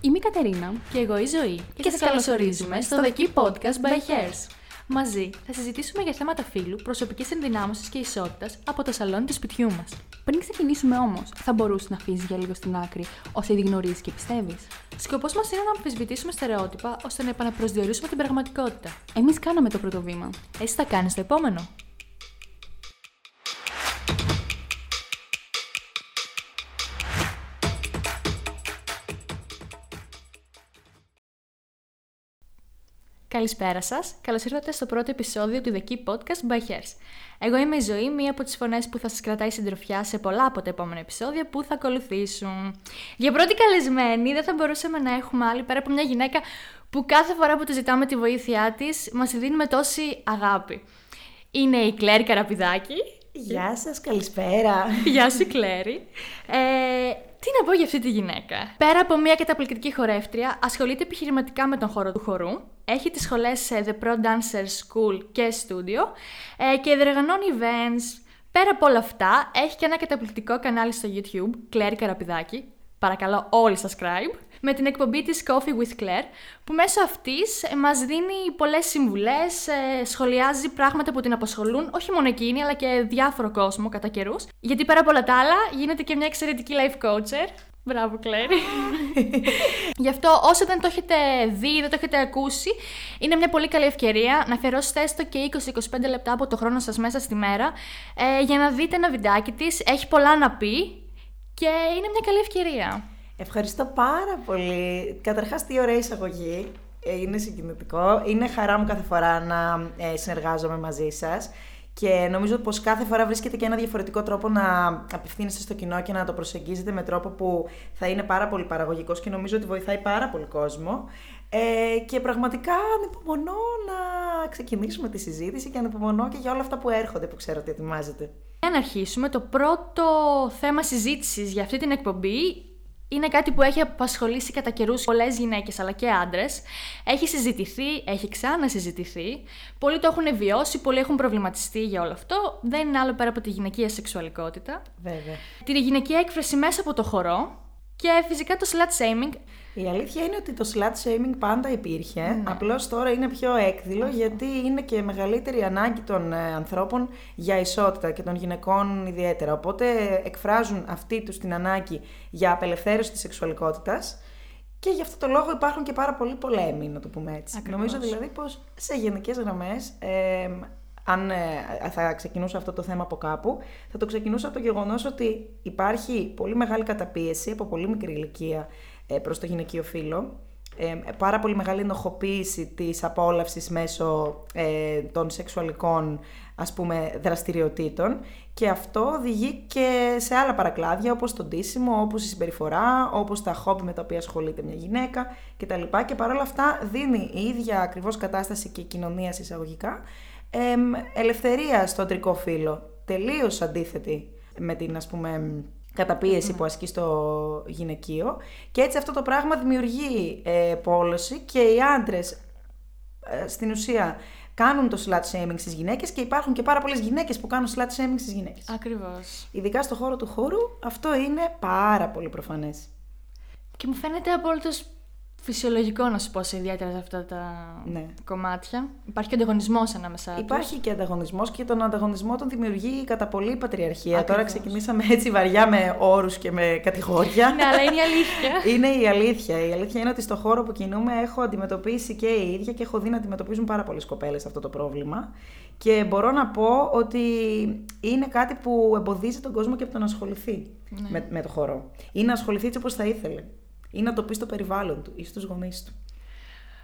Είμαι η Κατερίνα Και εγώ η Ζωή. και, σας καλωσορίζουμε στο The Key Podcast by Hairs. Μαζί θα συζητήσουμε για θέματα φύλου, προσωπικής ενδυνάμωσης και ισότητας από το σαλόνι του σπιτιού μας. Πριν ξεκινήσουμε όμως, θα μπορούσες να αφήσεις για λίγο στην άκρη όσα ήδη γνωρίζεις και πιστεύεις. Σκοπός μας είναι να αμφισβητήσουμε στερεότυπα ώστε να επαναπροσδιορίσουμε την πραγματικότητα. Εμείς κάναμε το πρώτο βήμα. Εσύ θα κάνεις το επόμενο. Καλησπέρα σας. Καλώς ήρθατε στο πρώτο επεισόδιο του The Key Podcast by Hairs. Εγώ είμαι η Ζωή, μία από τις φωνές που θα σας κρατάει συντροφιά σε πολλά από τα επόμενα επεισόδια που θα ακολουθήσουν. Για πρώτη καλεσμένη, δεν θα μπορούσαμε να έχουμε άλλη πέρα από μια γυναίκα που κάθε φορά που τη ζητάμε τη βοήθειά της, μας δίνει με τόση αγάπη. Είναι η Κλέρη Καραπηδάκη. Γεια σας, καλησπέρα. Γεια σου, Κλέρη. Ε, τι να πω για αυτή τη γυναίκα; Πέρα από μια καταπληκτική χορεύτρια, ασχολείται επιχειρηματικά με τον χώρο του χορού. Έχει τις σχολές σε The Pro Dancer School και Studio ε, και διοργανώνει events. Πέρα από όλα αυτά, έχει και ένα καταπληκτικό κανάλι στο YouTube, Κλέρη Καραπηδάκη. Παρακαλώ όλοι subscribe. Με την εκπομπή της Coffee with Claire, που μέσω αυτής ε, μας δίνει πολλές συμβουλές, ε, σχολιάζει πράγματα που την απασχολούν, όχι μόνο εκείνη, αλλά και διάφορο κόσμο κατά καιρούς. Γιατί πέρα από όλα τα άλλα, γίνεται και μια εξαιρετική life coacher. Μπράβο, Κλέρι. Γι' αυτό, όσο δεν το έχετε δει, δεν το έχετε ακούσει, είναι μια πολύ καλή ευκαιρία να αφιερώσετε έστω και 20-25 λεπτά από το χρόνο σας μέσα στη μέρα ε, για να δείτε ένα βιντεάκι της. Έχει πολλά να πει και είναι μια καλή ευκαιρία. Ευχαριστώ πάρα πολύ. Καταρχάς, τι ωραία εισαγωγή. Ε, Είναι συγκινητικό. Είναι χαρά μου κάθε φορά να ε, συνεργάζομαι μαζί σας. Και νομίζω πως κάθε φορά βρίσκεται και ένα διαφορετικό τρόπο να απευθύνεστε στο κοινό και να το προσεγγίζετε με τρόπο που θα είναι πάρα πολύ παραγωγικός και νομίζω ότι βοηθάει πάρα πολύ κόσμο. Ε, και πραγματικά ανυπομονώ να ξεκινήσουμε τη συζήτηση και ανυπομονώ και για όλα αυτά που έρχονται που ξέρω ότι ετοιμάζετε. Για να αρχίσουμε, το πρώτο θέμα συζήτησης για αυτή την εκπομπή είναι κάτι που έχει απασχολήσει κατά καιρούς πολλές γυναίκες αλλά και άντρες. Έχει συζητηθεί, έχει ξανασυζητηθεί. Πολλοί το έχουν βιώσει, πολλοί έχουν προβληματιστεί για όλο αυτό. Δεν είναι άλλο πέρα από τη γυναικεία σεξουαλικότητα. Βέβαια. Την γυναικεία έκφραση μέσα από το χορό. Και φυσικά το slut shaming. Η αλήθεια είναι ότι το slut shaming πάντα υπήρχε, ναι. απλώς τώρα είναι πιο έκδηλο γιατί είναι και μεγαλύτερη ανάγκη των ε, ανθρώπων για ισότητα και των γυναικών ιδιαίτερα. Οπότε εκφράζουν αυτή τους την ανάγκη για απελευθέρωση της σεξουαλικότητας και γι' αυτό το λόγο υπάρχουν και πάρα πολλοί πολέμοι, να το πούμε έτσι. Ακριβώς. Νομίζω δηλαδή πως σε γενικές γραμμές, ε, αν ε, θα ξεκινούσα αυτό το θέμα από κάπου, θα το ξεκινούσα από το γεγονός ότι υπάρχει πολύ μεγάλη καταπίεση από πολύ μικρή ηλικία ε, προς το γυναικείο φύλλο. Ε, πάρα πολύ μεγάλη ενοχοποίηση της απόλαυσης μέσω ε, των σεξουαλικών ας πούμε δραστηριοτήτων και αυτό οδηγεί και σε άλλα παρακλάδια όπως το ντύσιμο, όπως η συμπεριφορά, όπως τα χόμπι με τα οποία ασχολείται μια γυναίκα κτλ. Και παρόλα αυτά δίνει η ίδια ακριβώς κατάσταση και κοινωνίας εισαγωγικά εμ, ελευθερία στο τρικό φύλλο, τελείως αντίθετη με την ας πούμε καταπίεση που ασκεί στο γυναικείο και έτσι αυτό το πράγμα δημιουργεί ε, πόλωση και οι άντρες ε, στην ουσία κάνουν το slut shaming στις γυναίκες και υπάρχουν και πάρα πολλές γυναίκες που κάνουν slut shaming στις γυναίκες. Ακριβώς. Ειδικά στο χώρο του χώρου αυτό είναι πάρα πολύ προφανές. Και μου φαίνεται απόλυτος φυσιολογικό να σου πω σε ιδιαίτερα σε αυτά τα Ναι. κομμάτια. Υπάρχει και ανταγωνισμός ανάμεσα τους. Υπάρχει και ανταγωνισμός και τον ανταγωνισμό τον δημιουργεί κατά πολύ η πατριαρχία. Τώρα Ακριβώς. ξεκινήσαμε έτσι βαριά με όρους και με κατηγόρια. Ναι, αλλά είναι η αλήθεια. Είναι η αλήθεια. Η αλήθεια είναι ότι στο χώρο που κινούμε έχω αντιμετωπίσει και η ίδια και έχω δει να αντιμετωπίζουν πάρα πολλές κοπέλες αυτό το πρόβλημα. Και μπορώ να πω ότι είναι κάτι που εμποδίζει τον κόσμο και από το να ασχοληθεί Ναι. με, με το χώρο. Ή να ασχοληθεί έτσι όπως θα ήθελε. Ή να το πεις στο περιβάλλον του ή στους γονείς του.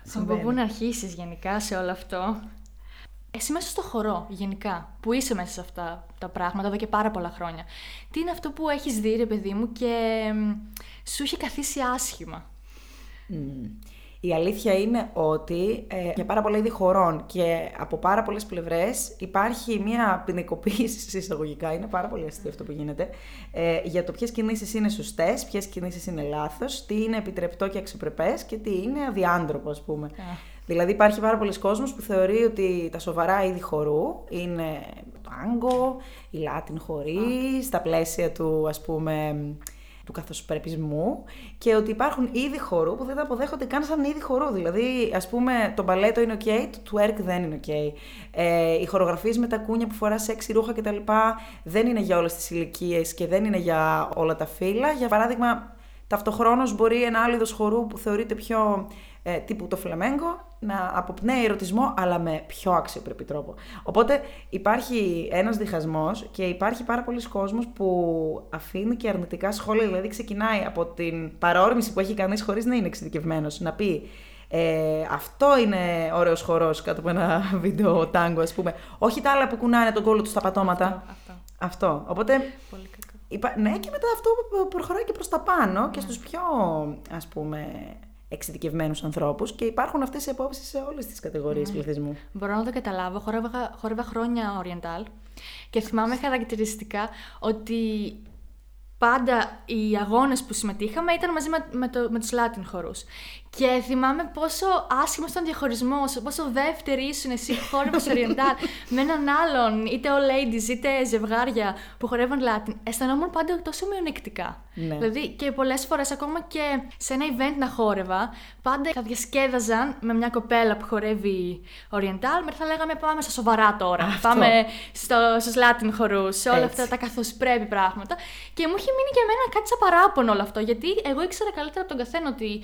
Από Συμβαίνει. πού να αρχίσεις γενικά σε όλο αυτό. Εσύ μέσα στο χορό, γενικά, που είσαι μέσα σε αυτά τα πράγματα εδώ και πάρα πολλά χρόνια, τι είναι αυτό που έχεις δει, ρε παιδί μου, και μ, σου είχε καθίσει άσχημα; Μμμ. Η αλήθεια είναι ότι ε, για πάρα πολλά είδη χωρών και από πάρα πολλές πλευρές υπάρχει μια ποινικοποίηση σε εισαγωγικά, είναι πάρα πολύ αστείο αυτό που γίνεται, ε, για το ποιες κινήσεις είναι σωστές, ποιες κινήσεις είναι λάθος, τι είναι επιτρεπτό και αξιοπρεπές και τι είναι αδιάντροπο ας πούμε. Δηλαδή υπάρχει πάρα πολλοί κόσμος που θεωρεί ότι τα σοβαρά είδη χορού είναι το άγκο, η Latin χορή, στα πλαίσια του ας πούμε του καθοσπρεπισμού και ότι υπάρχουν είδη χορού που δεν τα αποδέχονται καν σαν είδη χορού. Δηλαδή, ας πούμε, το μπαλέτο είναι ok, το twerk δεν είναι ok. Ε, οι χορογραφίες με τα κούνια που φοράς σεξι ρούχα κτλ. δεν είναι για όλες τις ηλικίες και δεν είναι για όλα τα φύλλα. Για παράδειγμα, ταυτοχρόνως μπορεί ένα άλλο είδος χορού που θεωρείται πιο ε, τύπου το φλαμέγκο να αποπνέει ερωτισμό, αλλά με πιο αξιοπρεπή τρόπο. Οπότε υπάρχει ένας διχασμός και υπάρχει πάρα πολλοί κόσμος που αφήνει και αρνητικά σχόλια. Δηλαδή, ξεκινάει από την παρόρμηση που έχει κανείς χωρίς να είναι εξειδικευμένος να πει ε, αυτό είναι ωραίος χορός κάτω από ένα βίντεο τάγκο, ας πούμε. Όχι τα άλλα που κουνάνε τον κόλλο τους στα πατώματα. Αυτό. αυτό. αυτό. Οπότε. Πολύ κακό. Υπά... Ναι, και μετά αυτό προχωράει και προς τα πάνω και στους πιο, ας πούμε, εξειδικευμένους ανθρώπους και υπάρχουν αυτές οι απόψεις σε όλες τις κατηγορίες πληθυσμού. Μπορώ να το καταλάβω. Χόρευα, χόρευα χρόνια Oriental και θυμάμαι χαρακτηριστικά ότι πάντα οι αγώνες που συμμετείχαμε ήταν μαζί με, με, το, με τους Latin χορούς. Και θυμάμαι πόσο άσχημος ήταν ο διαχωρισμός, πόσο δεύτερη ήσουν εσύ που χόρευε Oriental με έναν άλλον, είτε all ladies είτε ζευγάρια που χορεύουν Latin. Αισθανόμουν πάντα τόσο μειονεκτικά. Ναι. Δηλαδή και πολλές φορές ακόμα και σε ένα event να χόρευα, πάντα θα διασκέδαζαν με μια κοπέλα που χορεύει Oriental, μετά θα λέγαμε πάμε στα σοβαρά τώρα. Αυτό. Πάμε στο, στους Latin χορούς, σε όλα Έτσι. αυτά τα καθώ πρέπει πράγματα. Και μου είχε μείνει για μένα κάτι σαν παράπονο όλο αυτό, γιατί εγώ ήξερα καλύτερα από τον καθένα ότι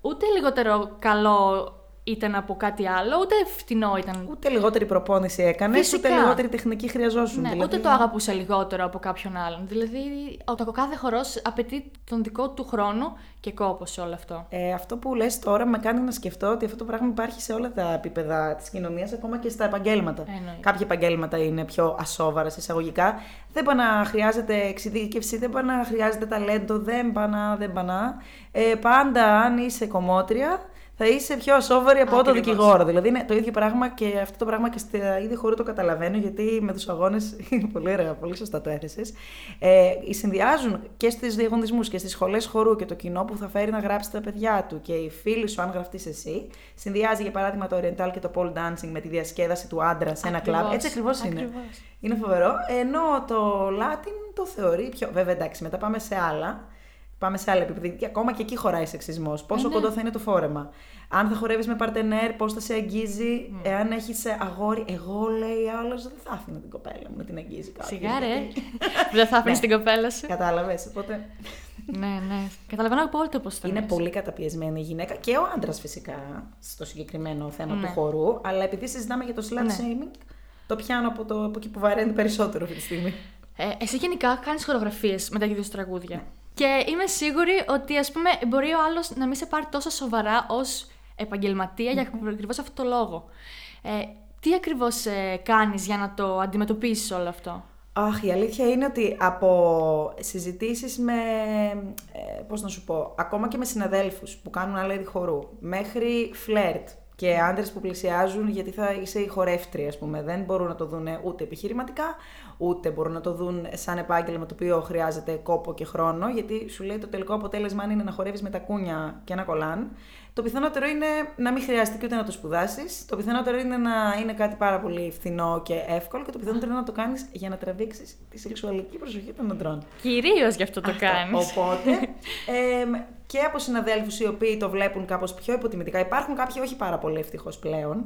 ούτε λιγότερο καλό ήταν από κάτι άλλο, ούτε φτηνό ήταν. Ούτε λιγότερη προπόνηση έκανες, Φυσικά. ούτε λιγότερη τεχνική χρειαζόσουν. Ναι, δηλαδή. ούτε το αγαπούσα λιγότερο από κάποιον άλλον. Δηλαδή, ο, το κάθε χορός απαιτεί τον δικό του χρόνο και κόπος σε όλο αυτό. Ε, αυτό που λες τώρα με κάνει να σκεφτώ ότι αυτό το πράγμα υπάρχει σε όλα τα επίπεδα της κοινωνίας, ακόμα και στα επαγγέλματα. Εννοείται. Κάποια επαγγέλματα είναι πιο ασόβαρα σε εισαγωγικά. Δεν πάει να χρειάζεται εξειδίκευση, δεν πάει να χρειάζεται ταλέντο, δεν πάει να, δεν πάει να. Ε, πάντα αν είσαι κομμότρια, θα είσαι πιο ασόβαρη από το Ακριβώς. δικηγόρο. Δηλαδή είναι το ίδιο πράγμα και αυτό το πράγμα και στα είδη χώρου το καταλαβαίνω, γιατί με τους αγώνες. πολύ ωραία, πολύ σωστά το έθεσες. Ε, συνδυάζουν και στου διαγωνισμούς και στις σχολές χορού και το κοινό που θα φέρει να γράψει τα παιδιά του και οι φίλοι σου, αν γραφτείς εσύ. Συνδυάζει για παράδειγμα το Oriental και το pole dancing με τη διασκέδαση του άντρα σε ένα Ακριβώς. κλαμπ. Έτσι ακριβώς είναι. Ακριβώς. Είναι φοβερό. Ενώ το Latin το θεωρεί πιο. Βέβαια εντάξει, μετά πάμε σε άλλα. Πάμε σε άλλα επίπεδα. γιατί Ακόμα και εκεί χωράει σεξισμός. Πόσο ναι. κοντό θα είναι το φόρεμα. Αν θα χορεύεις με παρτενέρ, πώς θα σε αγγίζει. Ναι. Εάν έχεις αγόρι. Εγώ λέει άλλος, δεν θα άφηνα την κοπέλα μου να την αγγίζει κάποιος. Σιγά ρε. γιατί- Δεν θα άφηνες Ναι. την κοπέλα σου. Κατάλαβες. Οπότε ναι, ναι. Καταλαβαίνω απόλυτα πώς το είναι λες. πολύ καταπιεσμένη η γυναίκα και ο άντρας φυσικά στο συγκεκριμένο θέμα Ναι. του χορού. Αλλά επειδή συζητάμε για το slut Ναι. shaming, το πιάνω από, το, από εκεί που βαραίνει περισσότερο αυτή τη στιγμή. Ε, εσύ γενικά κάνεις χορογραφίες με τα ίδια σου τραγούδια. Και είμαι σίγουρη ότι ας πούμε μπορεί ο άλλος να μην σε πάρει τόσο σοβαρά ως επαγγελματία για ακριβώς αυτό το λόγο. Ε, τι ακριβώς ε, κάνεις για να το αντιμετωπίσεις όλο αυτό; Αχ, η αλήθεια είναι ότι από συζητήσεις με, ε, πώς να σου πω, ακόμα και με συναδέλφους που κάνουν άλλα είδη χορού, μέχρι φλερτ και άντρες που πλησιάζουν γιατί θα είσαι η χορεύτρια, ας πούμε. Δεν μπορούν να το δουν ούτε επιχειρηματικά, ούτε μπορούν να το δουν σαν επάγγελμα το οποίο χρειάζεται κόπο και χρόνο, γιατί σου λέει το τελικό αποτέλεσμα αν είναι να χορεύεις με τα κούνια και ένα κολάν. Το πιθανότερο είναι να μην χρειάζεται και ούτε να το σπουδάσεις. Το πιθανότερο είναι να είναι κάτι πάρα πολύ φθηνό και εύκολο. Και το πιθανότερο είναι να το κάνεις για να τραβήξεις τη σεξουαλική προσοχή των αντρών. Κυρίως γι' αυτό το Αυτό. κάνεις. Οπότε, εμ, και από συναδέλφους οι οποίοι το βλέπουν κάπως πιο υποτιμητικά. Υπάρχουν κάποιοι όχι πάρα πολύ ευτυχώς πλέον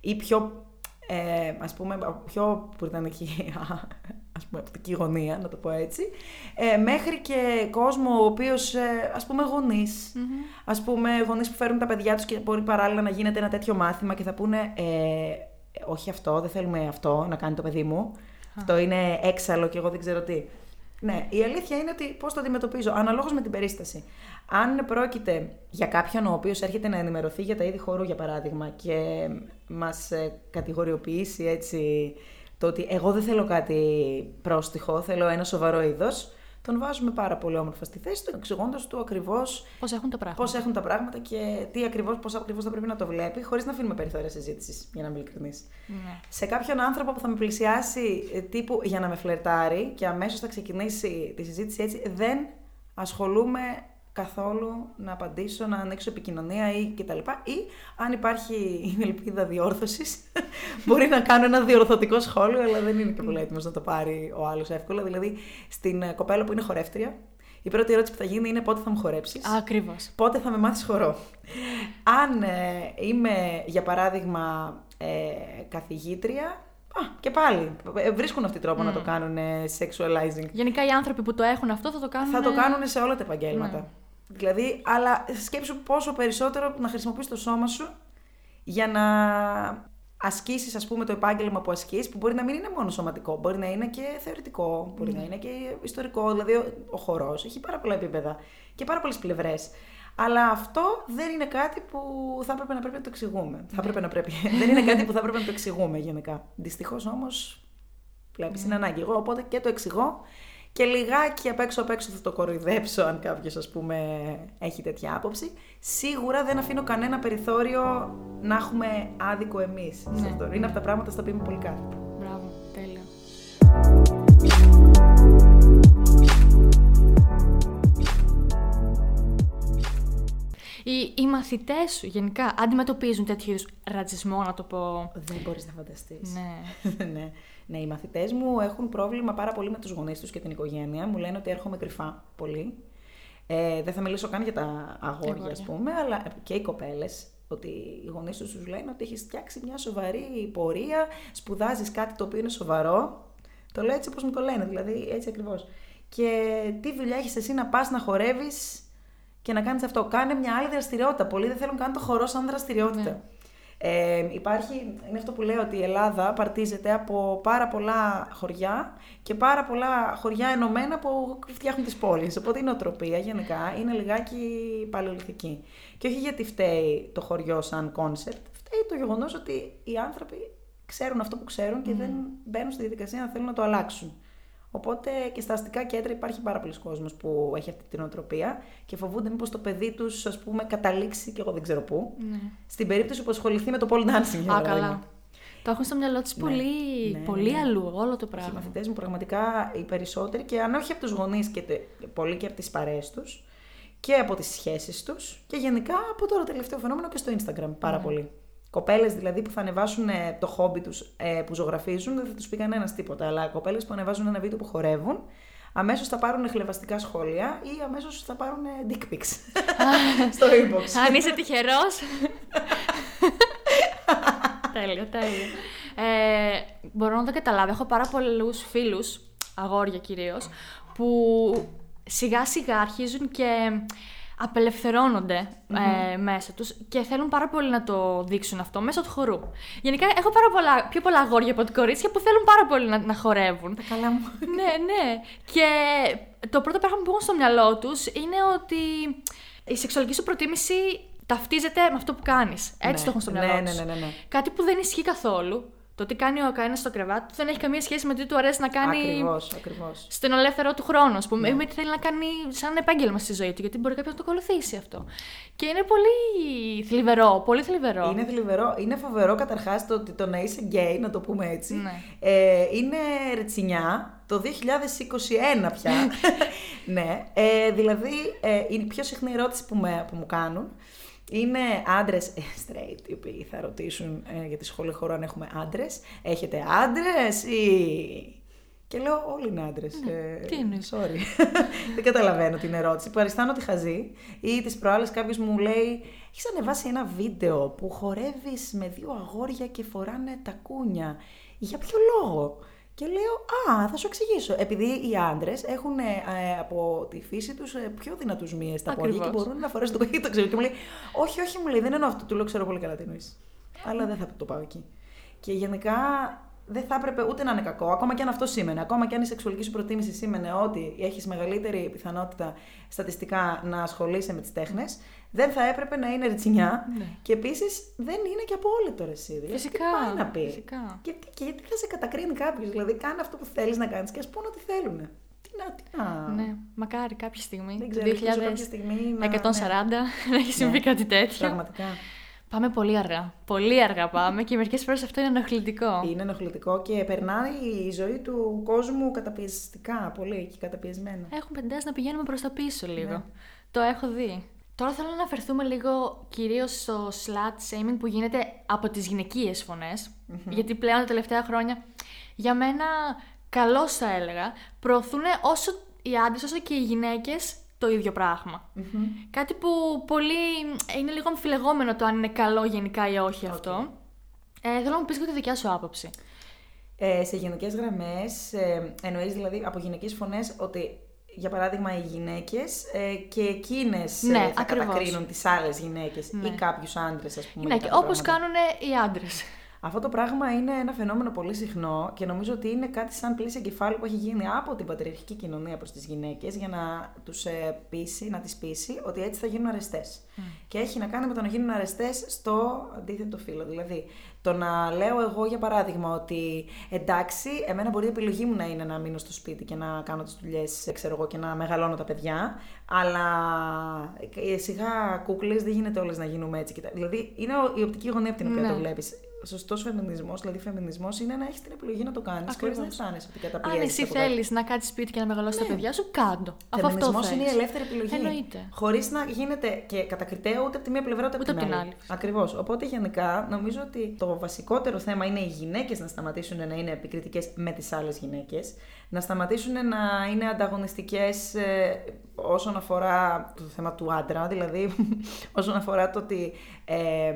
ή πιο. Ε, ας πούμε, από πιο πουριτανική ας πούμε, οπτική γωνία, να το πω έτσι, ε, μέχρι και κόσμο ο οποίος, ε, ας πούμε, γονείς, ας πούμε, γονείς που φέρουν τα παιδιά τους και μπορεί παράλληλα να γίνεται ένα τέτοιο μάθημα και θα πούνε, ε, όχι αυτό, δεν θέλουμε αυτό να κάνει το παιδί μου, αυτό είναι έξαλλο και εγώ δεν ξέρω τι. Ναι, η αλήθεια είναι ότι πώς το αντιμετωπίζω, αναλόγως με την περίσταση. Αν πρόκειται για κάποιον ο οποίος έρχεται να ενημερωθεί για τα είδη χορού, για παράδειγμα, και μας κατηγοριοποιήσει έτσι το ότι εγώ δεν θέλω κάτι πρόστιχο, θέλω ένα σοβαρό είδος, τον βάζουμε πάρα πολύ όμορφα στη θέση του, εξηγώντας του ακριβώς Πώς έχουν τα πράγματα. πώς έχουν τα πράγματα και τι ακριβώς, πώς ακριβώς θα πρέπει να το βλέπει, χωρίς να αφήνουμε περιθώρια συζήτησης, για να είμαι ειλικρινής. Ναι. Σε κάποιον άνθρωπο που θα με πλησιάσει ε, τύπου για να με φλερτάρει και αμέσως θα ξεκινήσει τη συζήτηση έτσι, δεν ασχολούμαι καθόλου να απαντήσω, να ανοίξω επικοινωνία ή κτλ. Ή αν υπάρχει η ελπίδα διόρθωσης, μπορεί να κάνω ένα διορθωτικό σχόλιο, αλλά δεν είναι και πολύ έτοιμος να το πάρει ο άλλος εύκολα. Δηλαδή, στην ε, κοπέλα που είναι χορεύτρια, η πρώτη ερώτηση που θα γίνει είναι πότε θα μου χορέψεις; Ακριβώς. Πότε θα με μάθεις χορό; Αν ε, είμαι, για παράδειγμα, ε, καθηγήτρια, α, και πάλι ε, βρίσκουν αυτοί τρόπο να το κάνουν ε, sexualizing. Γενικά οι άνθρωποι που το έχουν αυτό θα το κάνουν. Θα το κάνουν σε όλα τα επαγγέλματα. Ναι. Δηλαδή, αλλά σκέψου πόσο περισσότερο να χρησιμοποιείς το σώμα σου για να ασκήσεις ας πούμε το επάγγελμα που ασκείς που μπορεί να μην είναι μόνο σωματικό, μπορεί να είναι και θεωρητικό, μπορεί να είναι και ιστορικό, δηλαδή ο, ο χορός έχει πάρα πολλά επίπεδα και πάρα πολλές πλευρές. Αλλά αυτό δεν είναι κάτι που θα έπρεπε να πρέπει να το εξηγούμε. Θα έπρεπε να πρέπει. δεν είναι κάτι που θα έπρεπε να το εξηγούμε γενικά. Δυστυχώς όμως βλέπεις είναι ανάγκη. Εγώ οπότε και το εξηγώ και λιγάκι απ' έξω απ' έξω θα το κοροϊδέψω αν κάποιος ας πούμε έχει τέτοια άποψη. Σίγουρα δεν αφήνω κανένα περιθώριο να έχουμε άδικο εμείς. Ναι. Είναι από τα πράγματα στα οποία είμαι πολύ κάθετα. Μπράβο, τέλειο. Οι, οι μαθητές σου γενικά αντιμετωπίζουν τέτοιου είδους ρατσισμό, να το πω. Δεν μπορείς να φανταστείς. Ναι. ναι. Ναι, οι μαθητές μου έχουν πρόβλημα πάρα πολύ με τους γονείς τους και την οικογένεια. Μου λένε ότι έρχομαι κρυφά πολύ. Ε, δεν θα μιλήσω καν για τα αγόρια, Αγόρια. ας πούμε, αλλά και οι κοπέλες. Ότι οι γονείς τους σου λένε ότι έχεις φτιάξει μια σοβαρή πορεία, σπουδάζεις κάτι το οποίο είναι σοβαρό. Το λέω έτσι όπως μου το λένε, δηλαδή έτσι ακριβώς. Και τι δουλειά έχεις εσύ να πας να χορεύεις και να κάνεις αυτό. Κάνε μια άλλη δραστηριότητα. Πολλοί δεν θέλουν καν το χορό σαν δραστηριότητα. Ναι. Ε, υπάρχει, είναι αυτό που λέω ότι η Ελλάδα απαρτίζεται από πάρα πολλά χωριά και πάρα πολλά χωριά ενωμένα που φτιάχνουν τις πόλεις. Οπότε η νοοτροπία γενικά είναι λιγάκι παλαιολιθική. Και όχι γιατί φταίει το χωριό σαν concept, φταίει το γεγονός ότι οι άνθρωποι ξέρουν αυτό που ξέρουν και δεν μπαίνουν στη διαδικασία να θέλουν να το αλλάξουν. Οπότε και στα αστικά κέντρα υπάρχει πάρα πολύς κόσμος που έχει αυτή τη νοοτροπία και φοβούνται μήπως το παιδί τους, ας πούμε, καταλήξει και εγώ δεν ξέρω πού. Ναι. Στην περίπτωση που ασχοληθεί με το pole dancing, για Α, παράδειγμα. καλά. Το έχουν στο μυαλό της Ναι. πολύ, Ναι, πολύ ναι. αλλού, όλο το Και οι πράγμα. μαθητές μου πραγματικά οι περισσότεροι και αν όχι από τους γονείς και τε, πολύ και από τις παρέες τους και από τις σχέσεις τους και γενικά από τώρα τελευταίο φαινόμενο και στο Instagram πάρα πολύ. Κοπέλες δηλαδή που θα ανεβάσουν ε, το χόμπι τους ε, που ζωγραφίζουν, δεν θα τους πει κανένας τίποτα. Αλλά κοπέλες που ανεβάζουν ένα βίντεο που χορεύουν, αμέσως θα πάρουν χλεβαστικά σχόλια ή αμέσως θα πάρουν ε, dick pics στο inbox. Αν είσαι τυχερός. τέλειο, τέλειο. Ε, μπορώ να το καταλάβω. Έχω πάρα πολλούς φίλους, αγόρια κυρίως, που σιγά σιγά αρχίζουν και απελευθερώνονται ε, μέσα τους και θέλουν πάρα πολύ να το δείξουν αυτό μέσω του χορού. Γενικά έχω πάρα πολλά, πιο πολλά αγόρια από ότι κορίτσια που θέλουν πάρα πολύ να, να χορεύουν. Καλά μου. ναι, ναι. Και το πρώτο πράγμα που έχουν στο μυαλό τους είναι ότι η σεξουαλική σου προτίμηση ταυτίζεται με αυτό που κάνεις. Έτσι Ναι. το έχουν στο Ναι, μυαλό ναι, τους. ναι, ναι, ναι. Κάτι που δεν ισχύει καθόλου. Το τι κάνει ο καθένας στο κρεβάτι του δεν έχει καμία σχέση με το τι του αρέσει να κάνει Ακριβώς, ακριβώς. στον ελεύθερο του χρόνο, ας πούμε, Ναι. ή με τι θέλει να κάνει σαν επάγγελμα στη ζωή του, γιατί μπορεί κάποιος να το ακολουθήσει αυτό. Και είναι πολύ θλιβερό, πολύ θλιβερό. Είναι θλιβερό. Είναι φοβερό καταρχάς το ότι το να είσαι γκέι, να το πούμε έτσι. Ναι. Ε, είναι ρετσινιά το 2021 πια. ναι. Ε, δηλαδή, ε, η πιο συχνή ερώτηση που, με, που μου κάνουν είναι άντρες straight, οι οποίοι θα ρωτήσουν ε, για τη σχολή χώρο αν έχουμε άντρες. Έχετε άντρες ή. Και λέω, όλοι είναι άντρες. Ναι. τι εννοείς; Sorry. Δεν καταλαβαίνω την ερώτηση. Παριστάνω τη χαζή. Ή τις προάλλες κάποιος μου λέει: Έχεις ανεβάσει ένα βίντεο που χορεύεις με δύο αγόρια και φοράνε τακούνια. Για ποιο λόγο; Και λέω: Α, θα σου εξηγήσω. Επειδή οι άντρες έχουν ε, από τη φύση τους πιο δυνατούς μύες στα πόδια και Ακριβώς. μπορούν να φορέσουν το κοκκί. Το ξέρω. Και μου λέει: Όχι, όχι, μου λέει, δεν εννοώ αυτό. Του λέω: Ξέρω πολύ καλά τι εννοείς. Αλλά δεν θα το πάω εκεί. Και γενικά δεν θα έπρεπε ούτε να είναι κακό, ακόμα και αν αυτό σήμαινε. Ακόμα και αν η σεξουαλική σου προτίμηση σήμαινε ότι έχεις μεγαλύτερη πιθανότητα στατιστικά να ασχολείσαι με τις τέχνες, δεν θα έπρεπε να είναι ριτσινιά. Ναι. Και επίσης δεν είναι και απόλυτο ρε εσύ. Δηλαδή, Φυσικά, Τι πάει να πει; φυσικά. Και, τι- και γιατί θα σε κατακρίνει κάποιος; Δηλαδή, κάνε αυτό που θέλεις να κάνεις και ας πούνε ότι θέλουν. Τι να, τι να. Ναι, μακάρι κάποια στιγμή. Δεν το ξέρω, ελπίζω κάποια στιγμή να- 2140 να έχει συμβεί Ναι. κάτι τέτοιο. Πραγματικά. Πάμε πολύ αργά. Πολύ αργά πάμε και μερικές φορές αυτό είναι ενοχλητικό. Είναι ενοχλητικό και περνάει η ζωή του κόσμου καταπιεστικά, πολύ και καταπιεσμένα. Έχουν πεντάσει να πηγαίνουμε προς τα πίσω λίγο. Ναι. Το έχω δει. Τώρα θέλω να αναφερθούμε λίγο κυρίως στο slut shaming που γίνεται από τις γυναικείες φωνές, Γιατί πλέον τα τελευταία χρόνια, για μένα, καλώς θα έλεγα, προωθούν όσο οι άντρες όσο και οι γυναίκες το ίδιο Κάτι που πολύ είναι λίγο αμφιλεγόμενο το αν είναι καλό γενικά ή όχι αυτό. Ε, θέλω να μου πεις και τη δικιά σου άποψη. Ε, σε γενικές γραμμές, ε, εννοείς δηλαδή από γυναικείε φωνές ότι για παράδειγμα, οι γυναίκες ε, και εκείνες ναι, ε, θα κατακρίνουν τις άλλες γυναίκες ναι. ή κάποιους άντρες, ας πούμε. Ναι, όπως κάνουν οι άντρες. Αυτό το πράγμα είναι ένα φαινόμενο πολύ συχνό και νομίζω ότι είναι κάτι σαν πλήση εγκεφάλου που έχει γίνει από την πατριαρχική κοινωνία προς τις γυναίκες για να τους ε, πείσει, να τις πείσει ότι έτσι θα γίνουν αρεστές. Mm. Και έχει να κάνει με το να γίνουν αρεστές στο αντίθετο φύλλο. Δηλαδή, το να λέω εγώ για παράδειγμα ότι εντάξει, εμένα μπορεί η επιλογή μου να είναι να μείνω στο σπίτι και να κάνω τις δουλειές, ξέρω εγώ, και να μεγαλώνω τα παιδιά, αλλά ε, σιγά κούκλες δεν γίνεται όλες να γίνουμε έτσι. Δηλαδή, είναι η οπτική γωνία από την οποία ναι. το βλέπεις σωστός φεμινισμός, δηλαδή φεμινισμός, είναι να έχεις την επιλογή να το κάνεις χωρίς να αισθάνεσαι ότι καταπιέζεις. Αν εσύ θέλεις να κάτσεις σπίτι και να μεγαλώσεις ναι. τα παιδιά σου, κάντο. Φεμινισμός είναι η ελεύθερη επιλογή. Εννοείται. Χωρίς να γίνεται και κατακριτέο ούτε από τη μία πλευρά ούτε, ούτε από την άλλη. άλλη. Ακριβώς. Οπότε γενικά νομίζω ότι το βασικότερο θέμα είναι οι γυναίκες να σταματήσουν να είναι επικριτικές με τις άλλες γυναίκες, να σταματήσουν να είναι ανταγωνιστικές ε, όσον αφορά το θέμα του άντρα, δηλαδή όσον αφορά το ότι. Ε,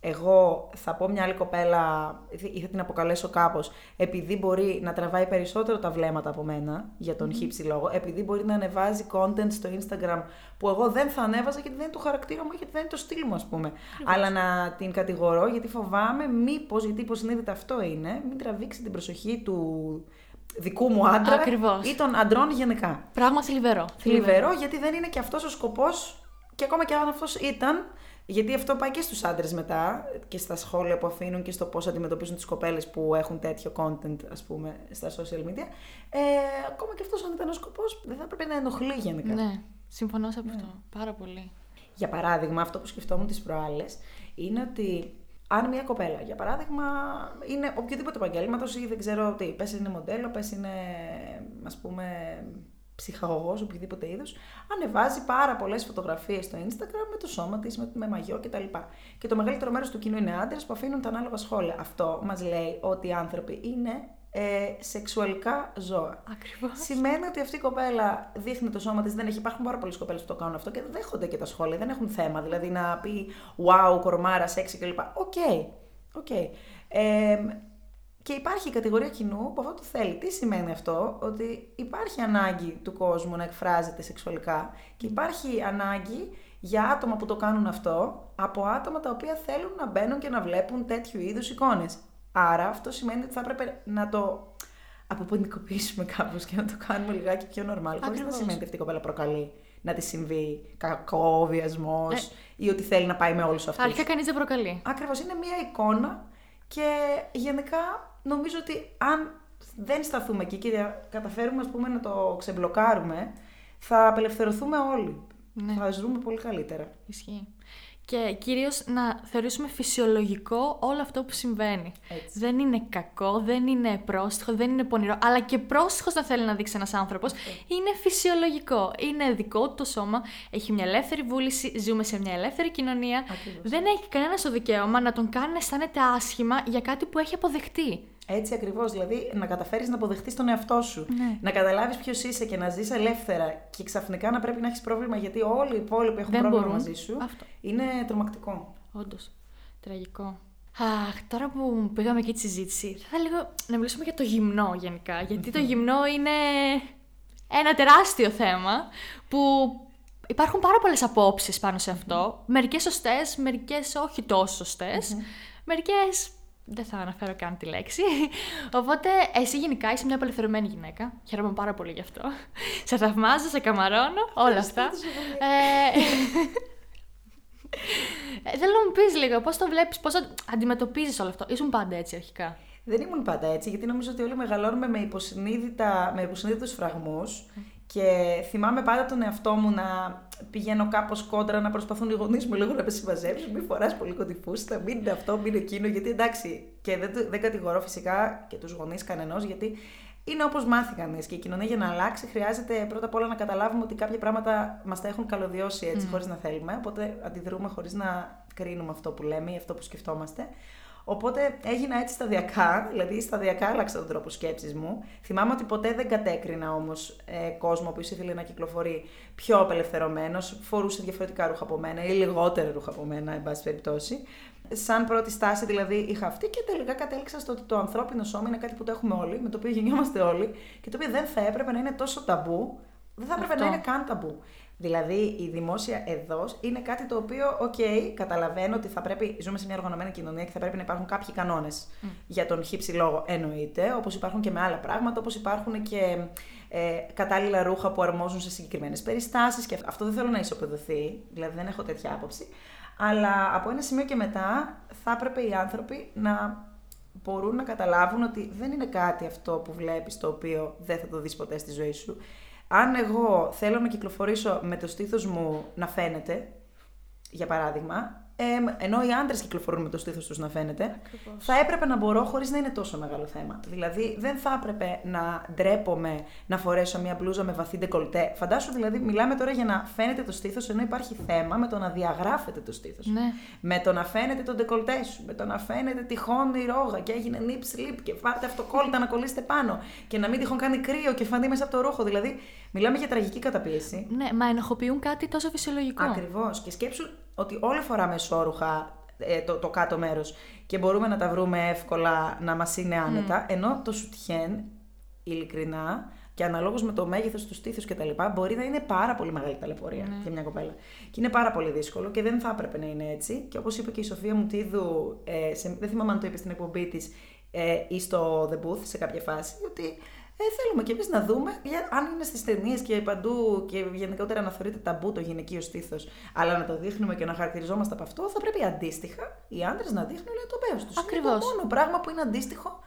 εγώ θα πω μια άλλη κοπέλα ή θα την αποκαλέσω κάπως, επειδή μπορεί να τραβάει περισσότερο τα βλέμματα από μένα για τον mm. χύψη λόγο, επειδή μπορεί να ανεβάζει content στο Instagram που εγώ δεν θα ανέβαζα γιατί δεν είναι το χαρακτήρα μου, γιατί δεν είναι το στυλ μου, ας πούμε. Αλλά να την κατηγορώ γιατί φοβάμαι μήπως, γιατί υποσυνείδητα αυτό είναι, μην τραβήξει την προσοχή του δικού μου άντρα Ακριβώς. ή των αντρών γενικά. Πράγμα θλιβερό. Θλιβερό, γιατί δεν είναι και αυτός ο σκοπός, και ακόμα και αν αυτός ήταν, γιατί αυτό πάει και στους άντρες μετά και στα σχόλια που αφήνουν και στο πώς αντιμετωπίζουν τις κοπέλες που έχουν τέτοιο content ας πούμε στα social media. Ε, ακόμα και αυτός αν ήταν ο σκοπός δεν θα έπρεπε να ενοχλεί γενικά. Ναι, συμφωνώ σε αυτό. Ναι. Πάρα πολύ. Για παράδειγμα, αυτό που σκεφτόμουν τις προάλλες είναι ότι αν μια κοπέλα, για παράδειγμα, είναι οποιοδήποτε επαγγέλματος ή δεν ξέρω τι, πες είναι μοντέλο, πες είναι ας πούμε ψυχαγωγός, οποιοδήποτε είδου, ανεβάζει πάρα πολλές φωτογραφίες στο Instagram με το σώμα της, με, με μαγιό κτλ. Και το μεγαλύτερο μέρος του κοινού είναι άντρες που αφήνουν τα ανάλογα σχόλια. Αυτό μας λέει ότι οι άνθρωποι είναι ε, σεξουαλικά ζώα. Ακριβώς. Σημαίνει ότι αυτή η κοπέλα δείχνει το σώμα της, δεν έχει. Υπάρχουν πάρα πολλές κοπέλες που το κάνουν αυτό και δεν δέχονται και τα σχόλια, δεν έχουν θέμα. Δηλαδή να πει Wow, κορμάρα, σεξι κλπ. OK. Okay. Okay. Ε, και υπάρχει η κατηγορία κοινού που αυτό το θέλει. Τι σημαίνει αυτό, ότι υπάρχει ανάγκη του κόσμου να εκφράζεται σεξουαλικά και υπάρχει ανάγκη για άτομα που το κάνουν αυτό από άτομα τα οποία θέλουν να μπαίνουν και να βλέπουν τέτοιου είδους εικόνες. Άρα αυτό σημαίνει ότι θα έπρεπε να το αποποινικοποιήσουμε κάπως και να το κάνουμε λιγάκι πιο normal. Χωρίς να σημαίνει ότι αυτή η κοπέλα προκαλεί να της συμβεί κακό, βιασμός ε. ή ότι θέλει να πάει με όλους αυτούς. Αρχικά κανείς δεν προκαλεί. Ακριβώς. Είναι μια εικόνα και γενικά νομίζω ότι αν δεν σταθούμε εκεί και καταφέρουμε ας πούμε, να το ξεμπλοκάρουμε, θα απελευθερωθούμε όλοι. Ναι. Θα ζούμε πολύ καλύτερα. Ισχύει. Και κυρίως να θεωρήσουμε φυσιολογικό όλο αυτό που συμβαίνει. Δεν είναι κακό, δεν είναι πρόστιχο, δεν είναι πονηρό. Αλλά και πρόστιχο να θέλει να δείξει ένας άνθρωπος. Είναι φυσιολογικό. Είναι δικό του το σώμα. Έχει μια ελεύθερη βούληση. Ζούμε σε μια ελεύθερη κοινωνία. Δεν έχει κανένα το δικαίωμα να τον κάνει να αισθάνεται άσχημα για κάτι που έχει αποδεχτεί. Έτσι ακριβώς. Δηλαδή να καταφέρεις να αποδεχτείς τον εαυτό σου. Ναι. Να καταλάβεις ποιος είσαι και να ζεις ελεύθερα. Και ξαφνικά να πρέπει να έχεις πρόβλημα γιατί όλοι οι υπόλοιποι έχουν πρόβλημα μπορούν. μαζί σου. Αυτό. Είναι τρομακτικό. Όντως. Τραγικό. Αχ, τώρα που πήγαμε εκεί τη συζήτηση, θα ήθελα λίγο να μιλήσουμε για το γυμνό γενικά. Γιατί το γυμνό είναι ένα τεράστιο θέμα που υπάρχουν πάρα πολλές απόψεις πάνω σε αυτό. Μερικές σωστές, μερικές όχι τόσο σωστές. Μερικές δεν θα αναφέρω καν τη λέξη. Οπότε, εσύ γενικά είσαι μια απελευθερωμένη γυναίκα. Χαίρομαι πάρα πολύ γι' αυτό. Σε θαυμάζω, σε καμαρώνω, όλα αυτά. ε, ε θέλω να μου πεις λίγο πώς το βλέπεις, πώς αντιμετωπίζεις όλο αυτό. Ήσουν πάντα έτσι αρχικά; Δεν ήμουν πάντα έτσι, γιατί νομίζω ότι όλοι μεγαλώνουμε με, υποσυνείδητα, με υποσυνείδητους φραγμούς και θυμάμαι πάντα τον εαυτό μου να πηγαίνω κάπως κόντρα, να προσπαθούν οι γονείς μου λίγο να με συμμαζέψουν. Μην φοράς πολύ κοντιφούστα, μην είναι αυτό, μην είναι εκείνο. Γιατί εντάξει, και δεν, δεν κατηγορώ φυσικά και τους γονείς κανενός, γιατί είναι όπως μάθει κανεί. Και η κοινωνία για να αλλάξει χρειάζεται πρώτα απ' όλα να καταλάβουμε ότι κάποια πράγματα μας τα έχουν καλωδιώσει έτσι, mm. χωρίς να θέλουμε. Οπότε αντιδρούμε χωρίς να κρίνουμε αυτό που λέμε ή αυτό που σκεφτόμαστε. Οπότε έγινα έτσι σταδιακά, δηλαδή σταδιακά άλλαξα τον τρόπο σκέψης μου. Θυμάμαι ότι ποτέ δεν κατέκρινα όμως ε, κόσμο που ήθελε να κυκλοφορεί πιο απελευθερωμένος, φορούσε διαφορετικά ρούχα από μένα ή λιγότερα ρούχα από μένα, εν πάση περιπτώσει. Σαν πρώτη στάση δηλαδή είχα αυτή και τελικά κατέληξα στο ότι το ανθρώπινο σώμα είναι κάτι που το έχουμε όλοι, με το οποίο γεννιόμαστε όλοι και το οποίο δεν θα έπρεπε να είναι τόσο ταμπού, δεν θα έπρεπε Αυτό. να είναι καν ταμπού. Δηλαδή η δημόσια αιδώς είναι κάτι το οποίο, οκ, καταλαβαίνω ότι θα πρέπει, ζούμε σε μια οργανωμένη κοινωνία και θα πρέπει να υπάρχουν κάποιοι κανόνες για τον χύψη λόγο, εννοείται, όπως υπάρχουν και με άλλα πράγματα, όπως υπάρχουν και ε, κατάλληλα ρούχα που αρμόζουν σε συγκεκριμένες περιστάσεις και αυτό δεν θέλω να ισοπεδωθεί, δηλαδή δεν έχω τέτοια άποψη. Αλλά από ένα σημείο και μετά θα έπρεπε οι άνθρωποι να μπορούν να καταλάβουν ότι δεν είναι κάτι αυτό που βλέπεις το οποίο δεν θα το δεις ποτέ στη ζωή σου. Αν εγώ θέλω να κυκλοφορήσω με το στήθος μου να φαίνεται, για παράδειγμα, εμ, ενώ οι άντρες κυκλοφορούν με το στήθος τους να φαίνεται, θα έπρεπε να μπορώ χωρίς να είναι τόσο μεγάλο θέμα. Δηλαδή, δεν θα έπρεπε να ντρέπομαι να φορέσω μια μπλούζα με βαθύ ντεκολτέ. Φαντάσου, δηλαδή, μιλάμε τώρα για να φαίνεται το στήθος, ενώ υπάρχει θέμα με το να διαγράφεται το στήθος. Ναι. Με το να φαίνεται το ντεκολτέ σου, με το να φαίνεται τυχόν η ρόγα και έγινε nip slip και πάρτε αυτοκόλλητα να κολλήσετε πάνω και να μην τυχόν κάνει κρύο και φανεί μέσα από το ρούχο. Δηλαδή, μιλάμε για τραγική καταπίεση. Ναι, μα ενοχοποιούν κάτι τόσο φυσιολογικό. Ακριβώς. Και σκέψου ότι όλοι φοράμε ισόρουχα ε, το, το κάτω μέρος και μπορούμε να τα βρούμε εύκολα να μας είναι άνετα. Ενώ το σουτιέν, ειλικρινά και αναλόγως με το μέγεθος του στήθους κτλ., μπορεί να είναι πάρα πολύ μεγάλη ταλαιπωρία για μια κοπέλα. Και είναι πάρα πολύ δύσκολο και δεν θα έπρεπε να είναι έτσι. Και όπως είπε και η Σοφία Μουτίδου, ε, σε, δεν θυμάμαι αν το είπε στην εκπομπή της ε, ή στο The Booth σε κάποια φάση, ότι ε, θέλουμε κι εμείς να δούμε για, αν είναι στις ταινίες και παντού και γενικότερα να θεωρείται ταμπού το γυναικείο στήθος, αλλά να το δείχνουμε και να χαρακτηριζόμαστε από αυτό, θα πρέπει αντίστοιχα οι άντρες να δείχνουν λέει, το πέος τους. Είναι Ακριβώς. το μόνο πράγμα που είναι αντίστοιχο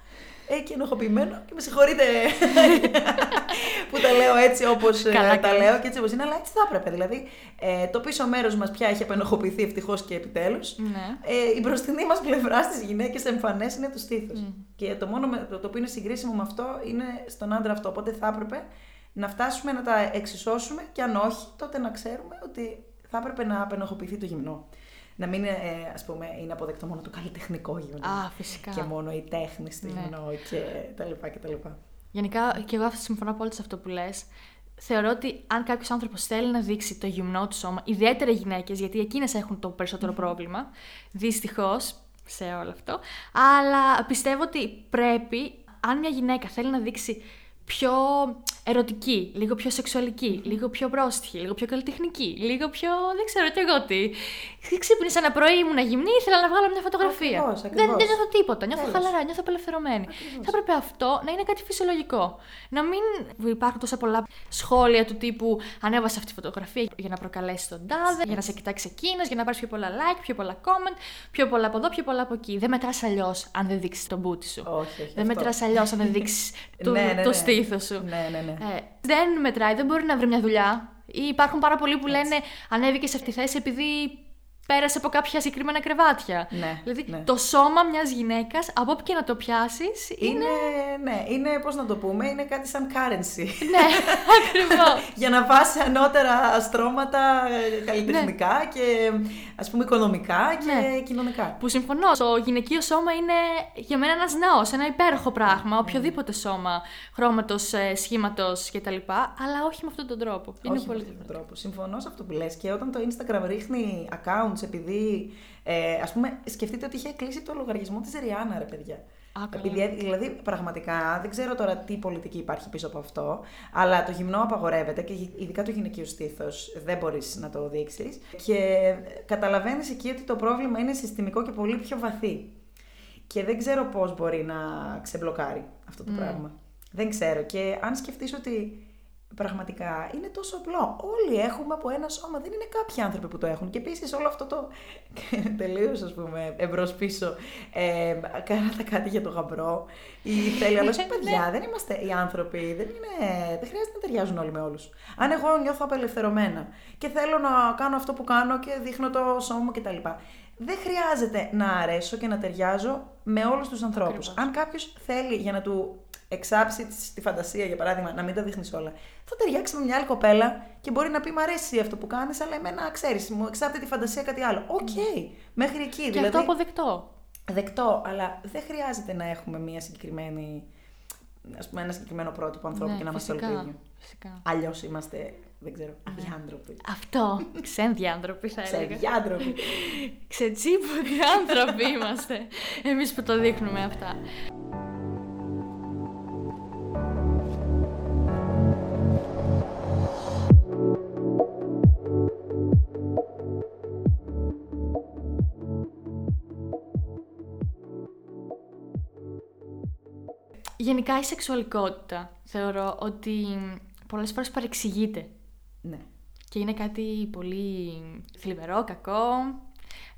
ε, και ενοχοποιημένο. Και με συγχωρείτε που τα λέω έτσι όπως Καλά τα κάνεις. λέω και έτσι όπως είναι, αλλά έτσι θα έπρεπε. Δηλαδή, ε, το πίσω μέρος μας πια έχει απενοχοποιηθεί ευτυχώς και επιτέλους. Ναι. Ε, η μπροστινή μας πλευρά στις γυναίκες εμφανές είναι το στήθος. Και το μόνο με, το, το που είναι συγκρίσιμο με αυτό είναι στον άντρα αυτό. Οπότε θα έπρεπε να φτάσουμε να τα εξισώσουμε και αν όχι, τότε να ξέρουμε ότι θα έπρεπε να απενοχοποιηθεί το γυμνό. Να μην είναι, ε, ας πούμε, είναι αποδεκτό μόνο το καλλιτεχνικό γυμνό. Α, φυσικά. Και μόνο η τέχνη στο Ναι. γυμνό και τα λοιπά και τα λοιπά. Γενικά, και εγώ συμφωνώ πολύ σε αυτό που λες. Θεωρώ ότι αν κάποιος άνθρωπος θέλει να δείξει το γυμνό του σώμα, ιδιαίτερα οι γυναίκες, γιατί εκείνες έχουν το περισσότερο πρόβλημα, δυστυχώς σε όλο αυτό. Αλλά πιστεύω ότι πρέπει, αν μια γυναίκα θέλει να δείξει πιο ερωτική, λίγο πιο σεξουαλική, λίγο πιο πρόστιχη, λίγο πιο καλλιτεχνική, λίγο πιο. δεν ξέρω τι εγώ τι. Ξύπνησα ένα πρωί, ήμουν γυμνή, ήθελα να βγάλω μια φωτογραφία. Ακριβώς, δεν, ακριβώς. δεν νιώθω τίποτα, νιώθω Τέλος. χαλαρά, νιώθω απελευθερωμένη. Θα έπρεπε αυτό να είναι κάτι φυσιολογικό. Να μην υπάρχουν τόσα πολλά σχόλια του τύπου ανέβασε αυτή τη φωτογραφία για να προκαλέσει τον τάδε, για να σε κοιτάξει εκείνος, για να πάρεις πιο πολλά like, πιο πολλά comment, πιο πολλά από εδώ, πιο πολλά από εκεί. Δεν μετράς αλλιώς αν δεν δείξεις τον μπούτι σου. Όχι, όχι. δεν αυτό. μετράς αλλιώς αν δεν δείξεις το, Ναι, ναι, το ναι. στήθος σου. Ναι, ναι, ναι. Ε, δεν μετράει, δεν μπορεί να βρει μια δουλειά. Ή υπάρχουν πάρα πολλοί που λένε ανέβηκες σε αυτή τη θέση επειδή πέρασε από κάποια συγκεκριμένα κρεβάτια. Ναι, δηλαδή ναι. το σώμα μιας γυναίκας, από όπου και να το πιάσεις, είναι. Είναι, ναι, είναι, πώς να το πούμε, είναι κάτι σαν currency. ναι, ακριβώς. για να πας σε ανώτερα στρώματα ε, καλλιτεχνικά Ναι. και ας πούμε οικονομικά και κοινωνικά. που συμφωνώ. Το γυναικείο σώμα είναι για μένα ένας ναός, ένα υπέροχο πράγμα. Οποιοδήποτε σώμα, χρώματος, σχήματος κτλ. Αλλά όχι με αυτόν τον τρόπο. Είναι Όχι πολύ με αυτόν τον διαφορετικό. τρόπο. Συμφωνώ σε αυτό που λες και όταν το Instagram ρίχνει accounts επειδή, ε, ας πούμε, σκεφτείτε ότι είχε κλείσει το λογαριασμό της Ριάννα, ρε παιδιά. Α, καλά. Επειδή, δηλαδή, πραγματικά δεν ξέρω τώρα τι πολιτική υπάρχει πίσω από αυτό, αλλά το γυμνό απαγορεύεται και ειδικά το γυναικείο στήθος δεν μπορείς να το δείξεις. Και καταλαβαίνεις εκεί ότι το πρόβλημα είναι συστημικό και πολύ πιο βαθύ. Και δεν ξέρω πώς μπορεί να ξεμπλοκάρει αυτό το πράγμα. Δεν ξέρω. Και αν σκεφτείς ότι πραγματικά είναι τόσο απλό. Όλοι έχουμε από ένα σώμα. Δεν είναι κάποιοι άνθρωποι που το έχουν. Και επίσης όλο αυτό το. τελείως, ας πούμε, εμπρός πίσω. Ε, κάνατε κάτι για το γαμπρό. Ή θέλει άλλο. παιδιά, δεν είμαστε οι άνθρωποι. Δεν, είναι, δεν χρειάζεται να ταιριάζουν όλοι με όλους. Αν εγώ νιώθω απελευθερωμένα και θέλω να κάνω αυτό που κάνω και δείχνω το σώμα μου κτλ. Δεν χρειάζεται να αρέσω και να ταιριάζω με όλους τους ανθρώπους. Ακριβώς. Αν κάποιος θέλει για να του εξάψει τη- τη φαντασία, για παράδειγμα, να μην τα δείχνεις όλα, θα ταιριάξει με μια άλλη κοπέλα και μπορεί να πει Μ' αρέσει αυτό που κάνεις, αλλά εμένα ξέρεις, μου εξάπτει τη φαντασία κάτι άλλο. Οκ, μέχρι εκεί. Και δηλαδή, αυτό αποδεκτό. δεκτό, αλλά δεν χρειάζεται να έχουμε μια συγκεκριμένη, ας πούμε, ένα συγκεκριμένο πρότυπο ανθρώπου Ναι, και να είμαστε όλοι το φυσικά, ίδιο. Φυσικά. Αλλιώς είμαστε, δεν ξέρω, Ναι. αδιάντροποι. Αυτό. Ξένδιάντροποι θα έλεγα. Ξεδιάντροποι. Ξετσίπωτοι άνθρωποι είμαστε. Εμείς που το δείχνουμε αυτά. Γενικά η σεξουαλικότητα θεωρώ ότι πολλές φορές παρεξηγείται ναι. και είναι κάτι πολύ θλιβερό, κακό,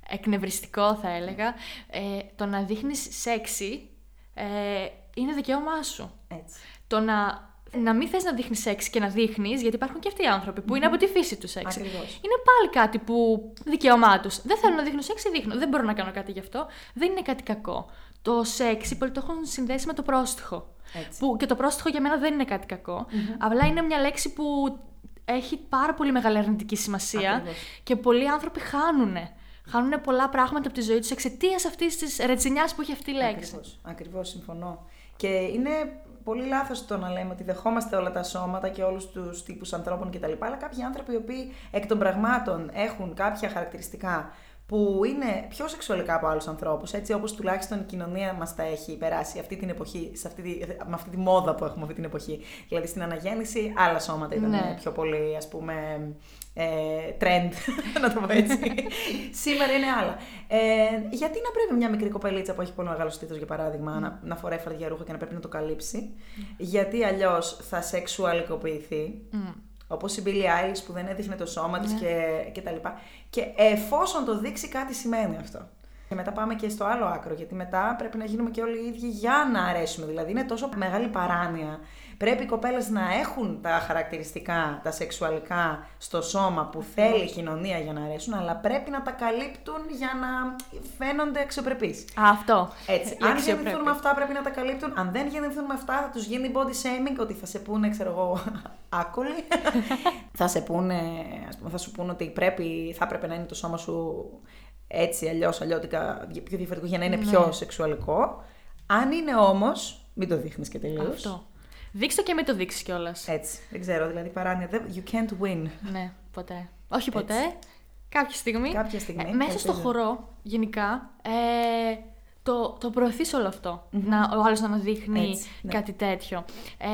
εκνευριστικό θα έλεγα. Ε, το να δείχνεις σεξι ε, είναι δικαίωμά σου. Έτσι. Το να, να μην θες να δείχνεις σεξ και να δείχνεις, γιατί υπάρχουν και αυτοί οι άνθρωποι που είναι από τη φύση τους σεξ. Ακριβώς. Είναι πάλι κάτι που δικαίωμά τους. Δεν θέλω να δείχνω σεξ, δείχνω. Δεν μπορώ να κάνω κάτι γι' αυτό. Δεν είναι κάτι κακό. Το σεξ, οι πολλοί το έχουν συνδέσει με το πρόστιχο. Έτσι. Που και το πρόστιχο για μένα δεν είναι κάτι κακό. Απλά είναι μια λέξη που έχει πάρα πολύ μεγάλη αρνητική σημασία Ακριβώς. και πολλοί άνθρωποι χάνουν. Χάνουν πολλά πράγματα από τη ζωή τους εξαιτίας αυτής της ρετσινιάς που έχει αυτή η λέξη. Ακριβώς, ακριβώς, συμφωνώ. Και είναι πολύ λάθος το να λέμε ότι δεχόμαστε όλα τα σώματα και όλους τους τύπους ανθρώπων κτλ. Αλλά κάποιοι άνθρωποι οι οποίοι εκ των πραγμάτων έχουν κάποια χαρακτηριστικά που είναι πιο σεξουαλικά από άλλους ανθρώπους, έτσι όπως τουλάχιστον η κοινωνία μας τα έχει περάσει αυτή την εποχή, σε αυτή τη, με αυτή τη μόδα που έχουμε αυτή την εποχή. Δηλαδή στην αναγέννηση άλλα σώματα ήταν Ναι. πιο πολύ ας πούμε ε, trend, να το πω έτσι. Σήμερα είναι άλλα. Ε, γιατί να πρέπει μια μικρή κοπελίτσα που έχει πολύ μεγάλο στήθος, για παράδειγμα, να, να φοράει φαρδιά ρούχα και να πρέπει να το καλύψει, γιατί αλλιώς θα σεξουαλικοποιηθεί. Μμ. Όπως η Billie Eilish που δεν έδειχνε το σώμα της και, και τα λοιπά. Και εφόσον το δείξει κάτι σημαίνει αυτό. Και μετά πάμε και στο άλλο άκρο, γιατί μετά πρέπει να γίνουμε και όλοι οι ίδιοι για να αρέσουμε. Δηλαδή είναι τόσο μεγάλη παράνοια. Πρέπει οι κοπέλες να έχουν τα χαρακτηριστικά, τα σεξουαλικά στο σώμα που θέλει η κοινωνία για να αρέσουν, αλλά πρέπει να τα καλύπτουν για να φαίνονται αξιοπρεπείς. Α, αυτό. Έτσι. Η Αν αξιοπρέπεια. γεννηθούν με αυτά, πρέπει να τα καλύπτουν. Αν δεν γεννηθούν με αυτά, θα τους γίνει body shaming ότι θα σε πούνε, ξέρω εγώ, άκολοι. θα σε πούνε, ας πούμε, θα σου πούνε ότι πρέπει, θα έπρεπε να είναι το σώμα σου έτσι, αλλιώς, αλλιώτικα, πιο διαφορετικό για να είναι Ναι. πιο σεξουαλικό. Αν είναι όμως, μην το δείχνεις και τελείως. Αυτό. Δείξτε το και μην το δείξεις κιόλας. Έτσι. Δεν ξέρω, δηλαδή παράνοια. δεν- You can't win. Ναι, ποτέ. Όχι ποτέ. Κάποια στιγμή. Κάποια στιγμή, Ε, μέσα στο ελπίζω. χορό, γενικά, ε, το, το προωθείς όλο αυτό. Να, ο άλλος να αναδείχνει Έτσι, ναι. κάτι τέτοιο. Ε,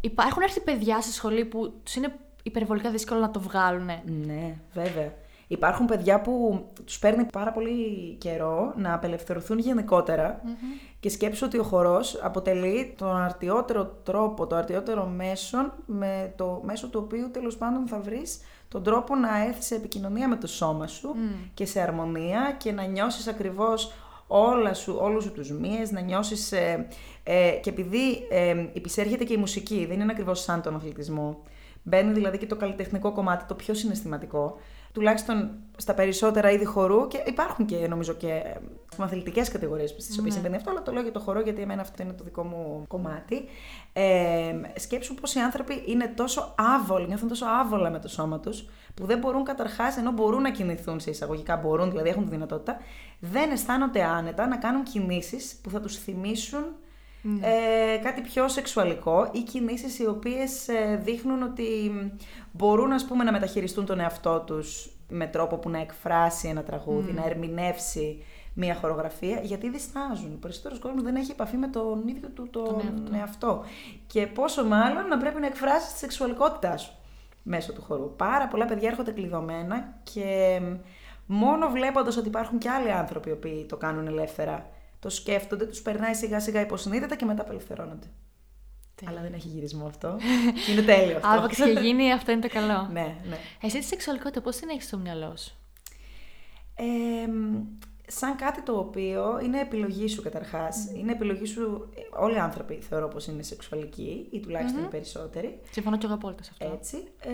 υπάρχουν έρθει παιδιά στη σχολή που τους είναι υπερβολικά δύσκολο να το βγάλουν. Ναι, βέβαια. Υπάρχουν παιδιά που τους παίρνει πάρα πολύ καιρό να απελευθερωθούν γενικότερα και σκέψου ότι ο χορός αποτελεί τον αρτιότερο τρόπο, το αρτιότερο μέσο με το μέσο του οποίου τέλος πάντων θα βρεις τον τρόπο να έρθεις σε επικοινωνία με το σώμα σου και σε αρμονία και να νιώσεις ακριβώς όλα σου, όλους σου τους μύες, να νιώσεις... Ε, ε, και επειδή ε, υπησέρχεται και η μουσική, δεν είναι ακριβώς σαν τον αθλητισμό, μπαίνει δηλαδή και το καλλιτεχνικό κομμάτι, το πιο συναισθηματικό, τουλάχιστον στα περισσότερα είδη χορού και υπάρχουν και νομίζω και αθλητικέ κατηγορίες στις οποίες συμβαίνει αυτό, αλλά το λέω για το χορό γιατί εμένα αυτό είναι το δικό μου κομμάτι. Ε, σκέψου πω οι άνθρωποι είναι τόσο άβολοι, νιώθουν τόσο άβολα με το σώμα τους, που δεν μπορούν καταρχάς, ενώ μπορούν να κινηθούν σε εισαγωγικά, μπορούν, δηλαδή έχουν τη δυνατότητα, δεν αισθάνονται άνετα να κάνουν κινήσεις που θα τους θυμίσουν ε, κάτι πιο σεξουαλικό ή κινήσεις οι οποίες ε, δείχνουν ότι μπορούν ας πούμε να μεταχειριστούν τον εαυτό τους με τρόπο που να εκφράσει ένα τραγούδι, να ερμηνεύσει μια χορογραφία, γιατί διστάζουν. Ο περισσότερος κόσμος δεν έχει επαφή με τον ίδιο του τον, εαυτό. Και πόσο μάλλον να πρέπει να εκφράσεις τη σεξουαλικότητά σου μέσω του χορού. Πάρα πολλά παιδιά έρχονται κλειδωμένα και μόνο βλέποντας ότι υπάρχουν και άλλοι άνθρωποι οι οποίοι το κάνουν ελεύθερα, το σκέφτονται, τους περνάει σιγά σιγά υποσυνείδητα και μετά απελευθερώνονται. Αλλά δεν έχει γυρισμό αυτό. και είναι τέλειο αυτό. Άπαξ και γίνει, αυτό είναι το καλό. ναι, ναι. Εσύ τη σεξουαλικότητα πώς την έχεις στο μυαλό σου; Ε, σαν κάτι το οποίο είναι επιλογή σου καταρχάς. Είναι επιλογή σου, όλοι οι άνθρωποι θεωρώ πως είναι σεξουαλικοί ή τουλάχιστον οι περισσότεροι. Συμφωνώ και εγώ απόλυτα σε αυτό. Έτσι. Ε,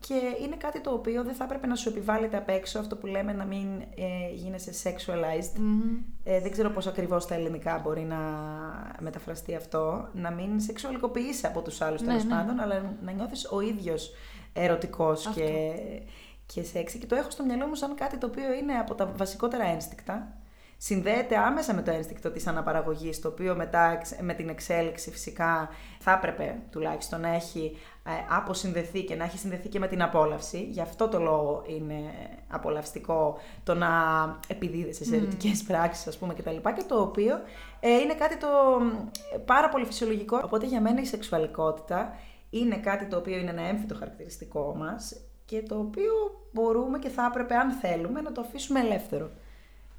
και είναι κάτι το οποίο δεν θα έπρεπε να σου επιβάλλεται απ' έξω αυτό που λέμε να μην ε, γίνεσαι sexualized. Ε, δεν ξέρω πώς ακριβώς στα ελληνικά μπορεί να μεταφραστεί αυτό. Να μην σεξουαλικοποιείσαι από τους άλλους Ναι, τέλος ναι. πάντων, αλλά να νιώθεις ο ίδιος ερωτικός και, και σεξy. Και το έχω στο μυαλό μου σαν κάτι το οποίο είναι από τα βασικότερα ένστικτα. συνδέεται άμεσα με το ένστικτο της αναπαραγωγής, το οποίο μετά με την εξέλιξη φυσικά θα έπρεπε τουλάχιστον να έχει ε, αποσυνδεθεί και να έχει συνδεθεί και με την απόλαυση. Γι' αυτό το λόγο είναι απολαυστικό το να επιδίδεσαι σε ερετικές mm. πράξεις, ας πούμε, κτλ. Και, και το οποίο ε, είναι κάτι το πάρα πολύ φυσιολογικό. Οπότε για μένα η σεξουαλικότητα είναι κάτι το οποίο είναι ένα έμφυτο χαρακτηριστικό μας και το οποίο μπορούμε και θα έπρεπε, αν θέλουμε, να το αφήσουμε ελεύθερο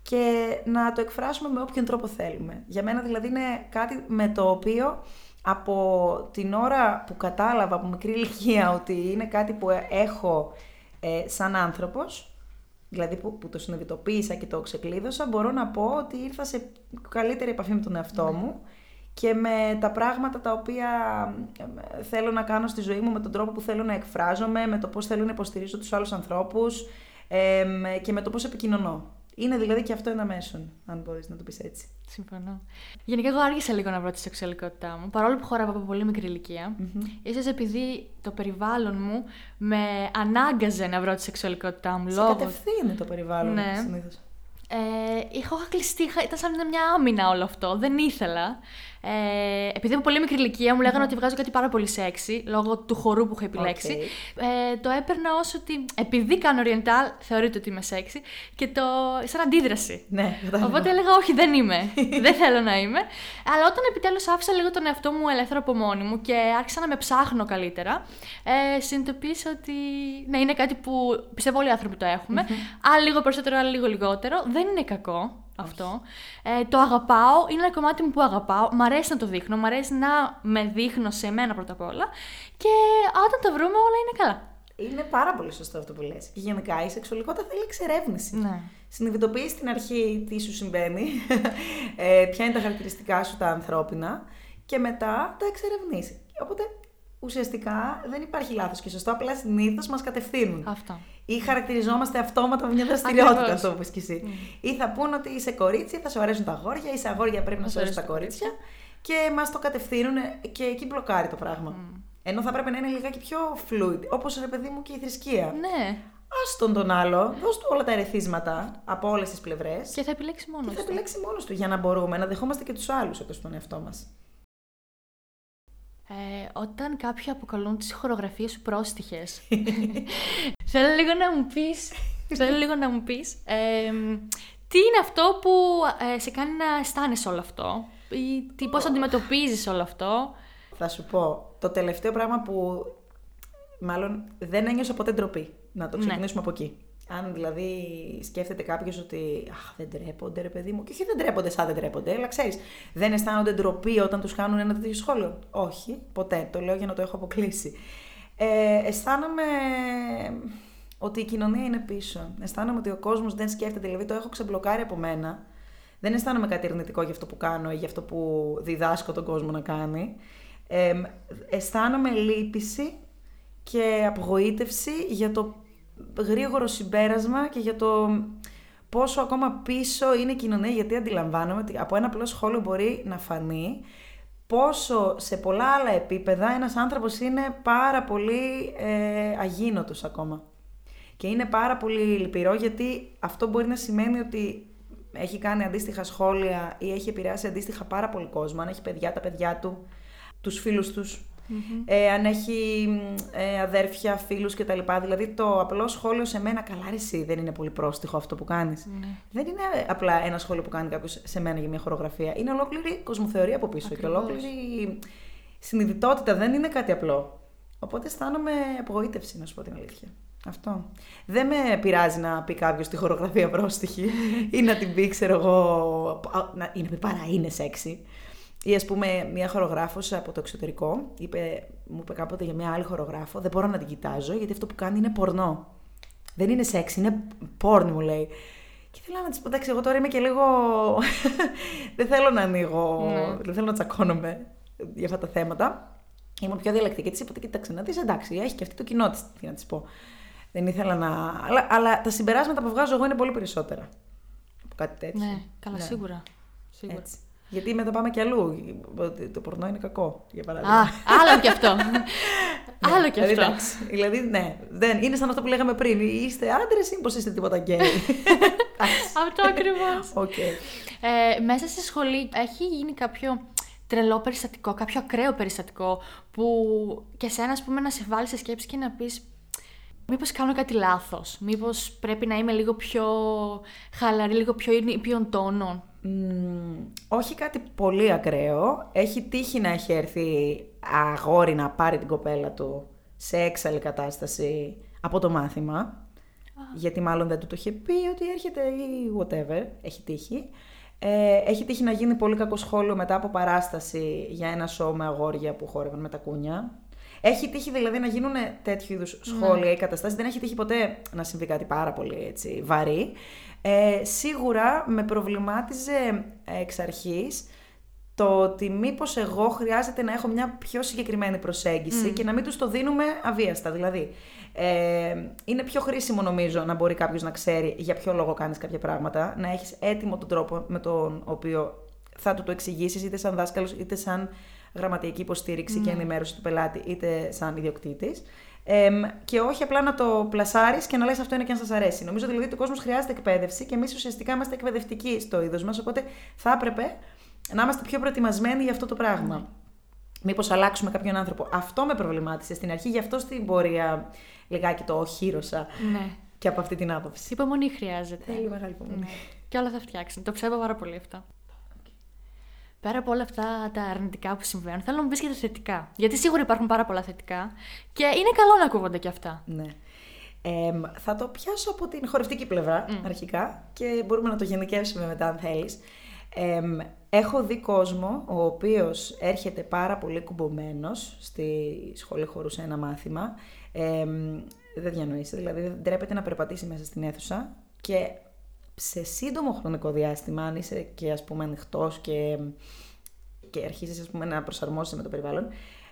και να το εκφράσουμε με όποιον τρόπο θέλουμε. Για μένα δηλαδή είναι κάτι με το οποίο από την ώρα που κατάλαβα από μικρή ηλικία ότι είναι κάτι που έχω ε, σαν άνθρωπος, δηλαδή που, που το συνειδητοποίησα και το ξεκλείδωσα, μπορώ να πω ότι ήρθα σε καλύτερη επαφή με τον εαυτό ναι. μου και με τα πράγματα τα οποία ε, θέλω να κάνω στη ζωή μου, με τον τρόπο που θέλω να εκφράζομαι, με το πώς θέλω να υποστηρίζω τους άλλους ανθρώπους ε, και με το πώς επικοινωνώ. Είναι δηλαδή και αυτό ένα μέσον, αν μπορείς να το πεις έτσι. Συμφωνώ. Γενικά, εγώ άργησα λίγο να βρω τη σεξουαλικότητά μου, παρόλο που χωράγα από πολύ μικρή ηλικία. Mm-hmm. επειδή το περιβάλλον μου με ανάγκαζε να βρω τη σεξουαλικότητά μου. Σε λόγω... κατευθύνει το περιβάλλον ναι. συνήθως. Ε, είχα κλειστεί, ήταν σαν μια άμυνα όλο αυτό. Δεν ήθελα. Ε, επειδή από πολύ μικρή ηλικία μου λέγανε ότι βγάζω κάτι πάρα πολύ σεξι, λόγω του χορού που έχω επιλέξει. Ε, το έπαιρνα ως ότι επειδή κάνω oriental, θεωρείται ότι είμαι σεξι και το. σαν αντίδραση. Ναι, Οπότε έλεγα, Όχι, δεν είμαι. δεν θέλω να είμαι. Αλλά όταν επιτέλους άφησα λίγο τον εαυτό μου ελεύθερο από μόνη μου και άρχισα να με ψάχνω καλύτερα, ε, συνειδητοποίησα ότι ναι, είναι κάτι που πιστεύω όλοι οι άνθρωποι το έχουμε. Mm-hmm. λίγο περισσότερο, άλλο λίγο λιγότερο. Δεν είναι κακό αυτό. Ε, το αγαπάω, είναι ένα κομμάτι μου που αγαπάω. Μ' αρέσει να το δείχνω, μ' αρέσει να με δείχνω σε μένα πρώτα απ' όλα. Και όταν το βρούμε, όλα είναι καλά. Είναι πάρα πολύ σωστό αυτό που λες. Και γενικά η σεξουαλικότητα θέλει εξερεύνηση. Ναι. Συνειδητοποιείς στην αρχή τι σου συμβαίνει, ε, ποια είναι τα χαρακτηριστικά σου τα ανθρώπινα και μετά τα εξερευνήσει. Οπότε ουσιαστικά δεν υπάρχει λάθος και σωστό, απλά συνήθως μας κατευθύνουν. Αυτό. Ή χαρακτηριζόμαστε αυτόματα με μια δραστηριότητα, αυτό που και εσύ. Mm. Ή θα πούν ότι είσαι κορίτσι, θα σου αρέσουν τα αγόρια, είσαι αγόρια, πρέπει να σου αρέσουν τα κορίτσια. Και μας το κατευθύνουν και εκεί μπλοκάρει το πράγμα. Mm. Ενώ θα πρέπει να είναι λιγάκι πιο fluid, όπως ρε παιδί μου και η θρησκεία. Ναι. Α τον τον άλλο, δώσ' του όλα τα ερεθίσματα από όλες τις πλευρές. Και θα επιλέξει μόνος του. Και θα επιλέξει μόνος του για να μπορούμε να δεχόμαστε και τους άλλους όπως τον εαυτό μας. Ε, όταν κάποιοι αποκαλούν τις χορογραφίες σου πρόστιχες, θέλω λίγο να μου πεις, θέλω λίγο να μου πεις, ε, τι είναι αυτό που ε, σε κάνει να αισθάνεσαι όλο αυτό ή τι, πώς αντιμετωπίζεις όλο αυτό; Θα σου πω, το τελευταίο πράγμα που μάλλον δεν ένιωσα ποτέ ντροπή, να το ναι. ξεκινήσουμε από εκεί. Αν δηλαδή σκέφτεται κάποιος ότι Αχ, δεν τρέπονται, ρε παιδί μου. Και όχι δεν τρέπονται, σαν δεν τρέπονται, αλλά ξέρεις, δεν αισθάνονται ντροπή όταν τους κάνουν ένα τέτοιο σχόλιο. Όχι, ποτέ. Το λέω για να το έχω αποκλείσει. Ε, αισθάνομαι ότι η κοινωνία είναι πίσω. Αισθάνομαι ότι ο κόσμος δεν σκέφτεται, δηλαδή το έχω ξεμπλοκάρει από μένα. Δεν αισθάνομαι κάτι αρνητικό για αυτό που κάνω ή για αυτό που διδάσκω τον κόσμο να κάνει. Ε, αισθάνομαι λύπηση και απογοήτευση για το γρήγορο συμπέρασμα και για το πόσο ακόμα πίσω είναι η κοινωνία, γιατί αντιλαμβάνομαι ότι από ένα απλό σχόλιο μπορεί να φανεί πόσο σε πολλά άλλα επίπεδα ένας άνθρωπος είναι πάρα πολύ ε, αγίνωτος ακόμα. Και είναι πάρα πολύ λυπηρό γιατί αυτό μπορεί να σημαίνει ότι έχει κάνει αντίστοιχα σχόλια ή έχει επηρεάσει αντίστοιχα πάρα πολύ κόσμο. Αν έχει παιδιά, τα παιδιά του, τους φίλους τους, ε, αν έχει ε, αδέρφια, φίλους κτλ. Δηλαδή το απλό σχόλιο σε μένα, καλά εσύ, δεν είναι πολύ πρόστιχο αυτό που κάνεις. Ναι. Δεν είναι απλά ένα σχόλιο που κάνει κάποιος σε μένα για μια χορογραφία. Είναι ολόκληρη κοσμοθεωρία από πίσω και ολόκληρη συνειδητότητα. Δεν είναι κάτι απλό. Οπότε αισθάνομαι απογοήτευση, να σου πω την αλήθεια. Αυτό. Δεν με πειράζει να πει κάποιος τη χορογραφία πρόστιχη ή να την πει, ξέρω εγώ, να είναι παρά είναι σεξι. Ή ας πούμε, μια χορογράφος από το εξωτερικό είπε, μου είπε κάποτε για μια άλλη χορογράφο: Δεν μπορώ να την κοιτάζω γιατί αυτό που κάνει είναι πορνό. Δεν είναι σεξ, είναι πόρν, μου λέει. Και θέλω να της πω: Εντάξει, εγώ τώρα είμαι και λίγο. δεν θέλω να ανοίγω. Ναι. Δεν θέλω να τσακώνομαι για αυτά τα θέματα. Είμαι πιο διαλεκτική. Της είπα: Κοίταξε να δεις, εντάξει, έχει και αυτή το κοινό της. Τι να της πω. Δεν ήθελα να. Αλλά, αλλά τα συμπεράσματα που βγάζω εγώ είναι πολύ περισσότερα. Από κάτι τέτοιο. Ναι, καλά, ναι. σίγουρα. σίγουρα. Έτσι. Γιατί μετά πάμε κι αλλού. Το πορνό είναι κακό, για παράδειγμα. Α, άλλο κι αυτό. ναι, άλλο κι δηλαδή, αυτό. δηλαδή, ναι, δεν, είναι σαν αυτό που λέγαμε πριν. Είστε άντρες ή πω είστε τίποτα γκέι. Αυτό ακριβώς. Οκ. Ε, μέσα στη σχολή έχει γίνει κάποιο τρελό περιστατικό, κάποιο ακραίο περιστατικό που και σένα, ας πούμε, να σε βάλει σε σκέψη και να πεις Μήπως κάνω κάτι λάθος, μήπως πρέπει να είμαι λίγο πιο χαλαρή, λίγο πιο ήπιον τόνων. Μμμ, όχι κάτι πολύ ακραίο. Έχει τύχει να έχει έρθει αγόρι να πάρει την κοπέλα του σε έξαλλη κατάσταση από το μάθημα. Γιατί μάλλον δεν του το είχε πει ότι έρχεται ή whatever. Έχει τύχει. Ε, έχει τύχει να γίνει πολύ κακό σχόλιο μετά από παράσταση για ένα σοου με αγόρια που χόρευαν με τα κούνια. Έχει τύχει δηλαδή να γίνουν τέτοιου είδους σχόλια ή καταστάσεις. Δεν έχει τύχει ποτέ να συμβεί κάτι πάρα πολύ έτσι, βαρύ. Ε, σίγουρα με προβλημάτιζε εξ αρχής το ότι μήπως εγώ χρειάζεται να έχω μια πιο συγκεκριμένη προσέγγιση και να μην τους το δίνουμε αβίαστα. Δηλαδή, ε, είναι πιο χρήσιμο νομίζω να μπορεί κάποιος να ξέρει για ποιο λόγο κάνεις κάποια πράγματα, να έχεις έτοιμο τον τρόπο με τον οποίο θα του το εξηγήσεις είτε σαν δάσκαλος είτε σαν γραμματική υποστήριξη και ενημέρωση του πελάτη είτε σαν ιδιοκτήτης. Εμ, και όχι απλά να το πλασάρεις και να λες αυτό είναι και αν σας αρέσει. Νομίζω δηλαδή ότι ο κόσμος χρειάζεται εκπαίδευση και εμείς ουσιαστικά είμαστε εκπαιδευτικοί στο είδος μας. Οπότε θα έπρεπε να είμαστε πιο προετοιμασμένοι για αυτό το πράγμα. Μήπως αλλάξουμε κάποιον άνθρωπο. Αυτό με προβλημάτισε στην αρχή, γι' αυτό στην πορεία λιγάκι το οχύρωσα Ναι. και από αυτή την άποψη. Υπομονή χρειάζεται. Θέλει μεγάλη υπομονή. Ναι. Και όλα θα φτιάξουν. Το ψεύω πάρα πολύ αυτό. Πέρα από όλα αυτά τα αρνητικά που συμβαίνουν, θέλω να μου πεις και τα θετικά. Γιατί σίγουρα υπάρχουν πάρα πολλά θετικά και είναι καλό να ακούγονται και αυτά. Ναι. Εμ, θα το πιάσω από την χορευτική πλευρά αρχικά και μπορούμε να το γενικεύσουμε μετά αν θέλεις. Εμ, έχω δει κόσμο ο οποίος έρχεται πάρα πολύ κουμπωμένος στη σχολή χορούς σε ένα μάθημα. Εμ, δεν διανοείσαι, δηλαδή δεν τρέπεται να περπατήσει μέσα στην αίθουσα και σε σύντομο χρονικό διάστημα, αν είσαι και ας πούμε ανοιχτός και, και αρχίζεις ας πούμε, να προσαρμόζεσαι με το περιβάλλον,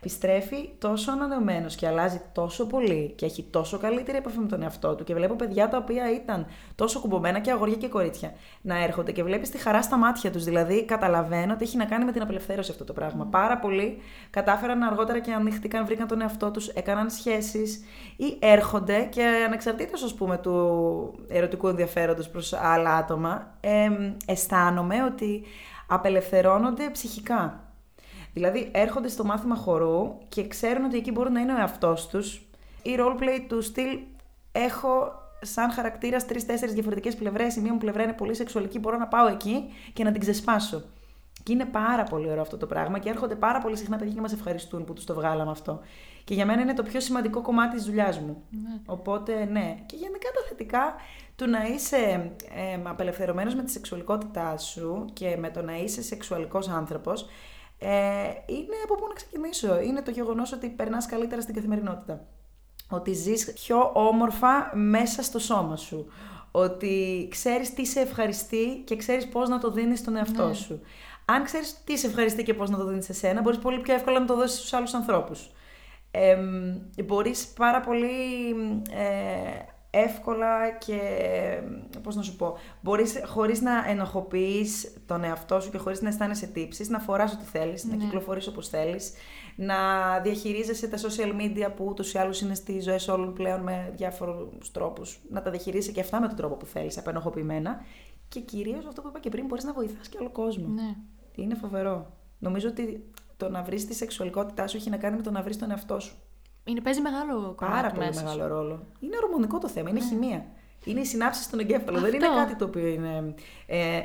επιστρέφει τόσο ανανεωμένος και αλλάζει τόσο πολύ και έχει τόσο καλύτερη επαφή με τον εαυτό του. Και βλέπω παιδιά τα οποία ήταν τόσο κουμπωμένα και αγόρια και κορίτσια να έρχονται και βλέπεις τη χαρά στα μάτια τους. Δηλαδή, καταλαβαίνω ότι έχει να κάνει με την απελευθέρωση αυτό το πράγμα. Πάρα πολλοί κατάφεραν αργότερα και ανοίχτηκαν, βρήκαν τον εαυτό τους, έκαναν σχέσεις ή έρχονται και ανεξαρτήτως, ας πούμε, του ερωτικού ενδιαφέροντος προς άλλα άτομα, εμ, αισθάνομαι ότι απελευθερώνονται ψυχικά. Δηλαδή έρχονται στο μάθημα χορού και ξέρουν ότι εκεί μπορούν να είναι ο εαυτός τους. Η roleplay του στυλ έχω σαν χαρακτήρα τρει-τέσσερι διαφορετικές πλευρές. Η μία μου πλευρά είναι πολύ σεξουαλική, μπορώ να πάω εκεί και να την ξεσπάσω. Και είναι πάρα πολύ ωραίο αυτό το πράγμα και έρχονται πάρα πολύ συχνά παιδιά και μας ευχαριστούν που τους το βγάλαμε αυτό. Και για μένα είναι το πιο σημαντικό κομμάτι της δουλειάς μου. Οπότε ναι. Και γενικά τα θετικά του να είσαι ε, απελευθερωμένος με τη σεξουαλικότητά σου και με το να είσαι σεξουαλικός άνθρωπος ε, είναι από πού να ξεκινήσω. Είναι το γεγονός ότι περνάς καλύτερα στην καθημερινότητα. Ότι ζεις πιο όμορφα μέσα στο σώμα σου. Ότι ξέρεις τι σε ευχαριστεί και ξέρεις πώς να το δίνεις στον εαυτό σου. Αν ξέρεις τι σε ευχαριστεί και πώς να το δίνεις σε σένα, μπορείς πολύ πιο εύκολα να το δώσεις στους άλλους ανθρώπους. Ε, μπορείς πάρα πολύ ε, εύκολα και, πώς να σου πω, μπορείς χωρίς να ενοχοποιείς τον εαυτό σου και χωρίς να αισθάνεσαι τύψεις, να φοράς ό,τι θέλεις, να κυκλοφορείς όπως θέλεις, να διαχειρίζεσαι τα social media που ούτως ή άλλως είναι στις ζωές όλων πλέον με διάφορους τρόπους, να τα διαχειρίζεσαι και αυτά με τον τρόπο που θέλεις, απενοχοποιημένα και κυρίως αυτό που είπα και πριν, μπορείς να βοηθάς και άλλο κόσμο. Ναι. Είναι φοβερό. Νομίζω ότι το να βρεις τη σεξουαλικότητά σου έχει να κάνει με το να βρεις τον εαυτό σου. Είναι, παίζει μεγάλο κομμάτι Πάρα πολύ μέσα σου. μεγάλο ρόλο. Είναι ορμονικό το θέμα, είναι χημεία. Είναι οι συνάψει στον εγκέφαλο. Δεν Αυτό. είναι κάτι το οποίο είναι. Ε,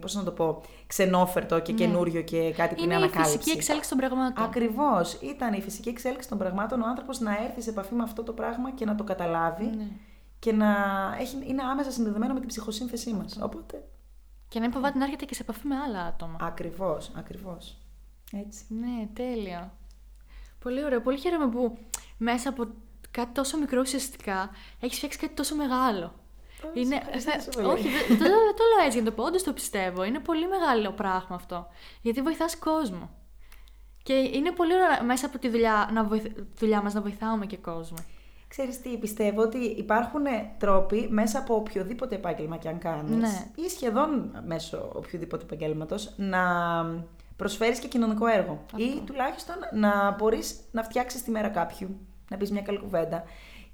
Πώς να το πω, ξενόφερτο και καινούριο και κάτι που είναι, Ναι. Είναι η ανακάλυψη. φυσική εξέλιξη των πραγμάτων. Ακριβώς. Ήταν η φυσική εξέλιξη των πραγμάτων ο άνθρωπος να έρθει σε επαφή με αυτό το πράγμα και να το καταλάβει Ναι. και να έχει, είναι άμεσα συνδεδεμένο με την ψυχοσύνθεσή μας. Οπότε. Και να μην φοβάται να έρχεται και σε επαφή με άλλα άτομα. Ακριβώς, ακριβώς. Έτσι. Ναι, τέλεια. Πολύ ωραίο. Πολύ χαίρομαι που μέσα από κάτι τόσο μικρό ουσιαστικά έχεις φτιάξει κάτι τόσο μεγάλο. Είναι... ευχαριστώ θα- τόσο πολύ. Όχι, δεν δεν- δεν το λέω έτσι για να το πω, όντως το πιστεύω. Είναι πολύ μεγάλο πράγμα αυτό. Γιατί βοηθάς κόσμο. Και είναι πολύ ωραίο μέσα από τη δουλειά, να βοηθ... δουλειά μας να βοηθάμε και κόσμο. Ξέρεις τι, πιστεύω ότι υπάρχουν τρόποι μέσα από οποιοδήποτε επάγγελμα και αν κάνεις Ναι. ή σχεδόν μέσω οποιοδήποτε επαγγέλματος να προσφέρεις και κοινωνικό έργο ή τουλάχιστον να μπορείς να φτιάξεις τη μέρα κάποιου, να πεις μια καλή κουβέντα.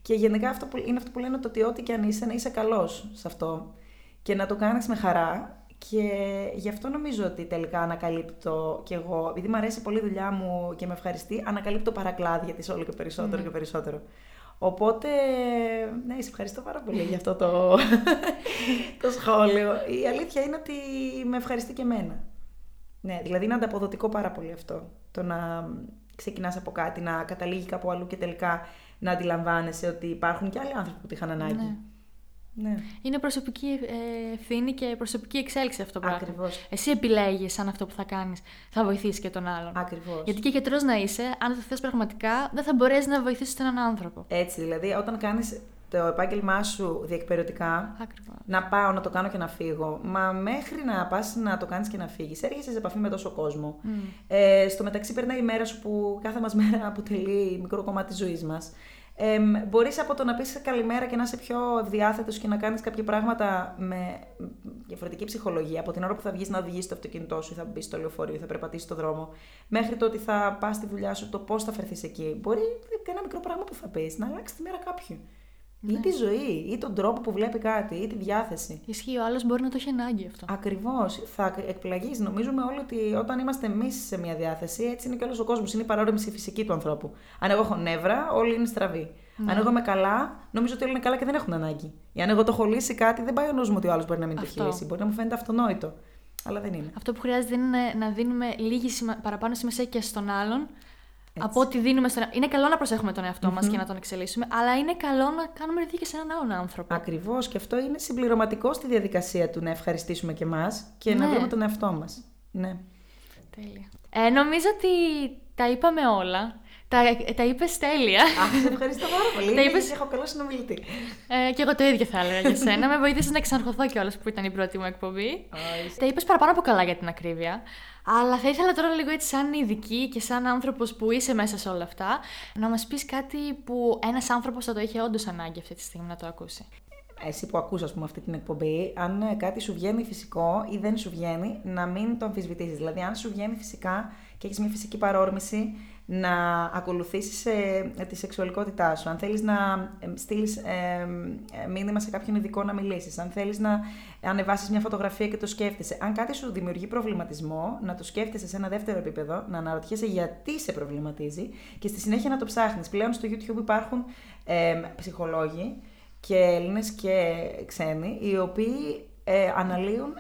Και γενικά αυτό που, είναι αυτό που λένε το ότι ό,τι και αν είσαι, να είσαι καλός σε αυτό. και να το κάνεις με χαρά και γι' αυτό νομίζω ότι τελικά ανακαλύπτω κι εγώ, επειδή μου αρέσει πολύ η δουλειά μου και με ευχαριστεί, ανακαλύπτω παρακλάδια της όλο και περισσότερο και περισσότερο. Οπότε, ναι, σε ευχαριστώ πάρα πολύ για αυτό το, το σχόλιο. Η αλήθεια είναι ότι με ευχαριστεί και εμένα. Ναι, δηλαδή είναι ανταποδοτικό πάρα πολύ αυτό. Το να ξεκινάς από κάτι, να καταλήγει κάπου αλλού και τελικά να αντιλαμβάνεσαι ότι υπάρχουν και άλλοι άνθρωποι που τη είχαν ανάγκη. Ναι. Ναι. Είναι προσωπική ε, ευθύνη και προσωπική εξέλιξη αυτό το πράγμα. Ακριβώς. Εσύ επιλέγεις αν αυτό που θα κάνεις θα βοηθήσει και τον άλλον. Ακριβώς. Γιατί και γιατρός να είσαι, αν το θες πραγματικά, δεν θα μπορέσεις να βοηθήσεις έναν άνθρωπο. Έτσι, δηλαδή όταν κάνεις το επάγγελμά σου διεκπαιρεωτικά, Ακριβώς. να πάω να το κάνω και να φύγω. Μα μέχρι να πας να το κάνεις και να φύγεις, έρχεσαι σε επαφή με τόσο κόσμο. Ε, στο μεταξύ, περνάει η μέρα σου που κάθε μας μέρα αποτελεί μικρό κομμάτι της ζωής μας. Ε, Μπορείς από το να πεις καλημέρα και να είσαι πιο ευδιάθετος και να κάνεις κάποια πράγματα με διαφορετική ψυχολογία. Από την ώρα που θα βγεις να οδηγήσεις το αυτοκίνητό σου, ή θα μπεις στο λεωφορείο, ή θα περπατήσεις το δρόμο, μέχρι το ότι θα πας στη δουλειά σου, το πώς θα φερθείς εκεί. Μπορεί ένα μικρό πράγμα που θα πεις να αλλάξει τη μέρα κάποιου. Ή τη ζωή, ή τον τρόπο που βλέπει κάτι, ή τη διάθεση. Ισχύει, ο άλλος μπορεί να το έχει ανάγκη αυτό. Ακριβώς. Θα εκπλαγείς. Νομίζουμε όλοι ότι όταν είμαστε εμείς σε μια διάθεση, έτσι είναι και όλος ο κόσμος. Είναι η παρόρμηση φυσική του ανθρώπου. Αν εγώ έχω νεύρα, όλοι είναι στραβοί. Αν εγώ είμαι καλά, νομίζω ότι όλοι είναι καλά και δεν έχουν ανάγκη. Ή αν εγώ το έχω λύσει κάτι, δεν πάει ο νους μου ότι ο άλλος μπορεί να μην το έχει Αυτό. λύσει. Μπορεί να μου φαίνεται αυτονόητο. Αλλά δεν είναι. Αυτό που χρειάζεται είναι να δίνουμε λίγη σημα... παραπάνω σημασία και στον άλλον από ό,τι δίνουμε στον Είναι καλό να προσέχουμε τον εαυτό μας και να τον εξελίσσουμε, αλλά είναι καλό να κάνουμε ρητή και σε έναν άλλον άνθρωπο. Ακριβώς. Και αυτό είναι συμπληρωματικό στη διαδικασία του να ευχαριστήσουμε και εμάς και να Ναι. βρούμε τον εαυτό μας. Ναι. Τέλεια. Ε, νομίζω ότι τα είπαμε όλα. Τα, τα είπες τέλεια. Α, σε ευχαριστώ πάρα πολύ. Τα είπες- γιατί έχω καλό συνομιλητή. Ε, και εγώ το ίδιο θα έλεγα για σένα. Με βοήθησες να εξαρχωθώ κιόλας που ήταν η πρώτη μου εκπομπή. Τα είπες παραπάνω από καλά για την ακρίβεια. Αλλά θα ήθελα τώρα λίγο έτσι, σαν ειδική και σαν άνθρωπος που είσαι μέσα σε όλα αυτά, να μας πεις κάτι που ένας άνθρωπος θα το είχε όντως ανάγκη αυτή τη στιγμή να το ακούσει. εσύ που ακούς ας πούμε αυτή την εκπομπή, αν ε, κάτι σου βγαίνει φυσικό ή δεν σου βγαίνει, να μην το αμφισβητήσεις. Δηλαδή, αν σου βγαίνει φυσικά και έχεις μια φυσική παρόρμηση, να ακολουθήσεις ε, ε, τη σεξουαλικότητά σου. Αν θέλεις να ε, στείλεις ε, ε, μήνυμα σε κάποιον ειδικό να μιλήσεις. Αν θέλεις να ανεβάσεις μια φωτογραφία και το σκέφτεσαι. Αν κάτι σου δημιουργεί προβληματισμό, να το σκέφτεσαι σε ένα δεύτερο επίπεδο, να αναρωτιέσαι γιατί σε προβληματίζει και στη συνέχεια να το ψάχνεις. Πλέον στο YouTube υπάρχουν ε, ψυχολόγοι και Έλληνες και ξένοι, οι οποίοι ε, αναλύουν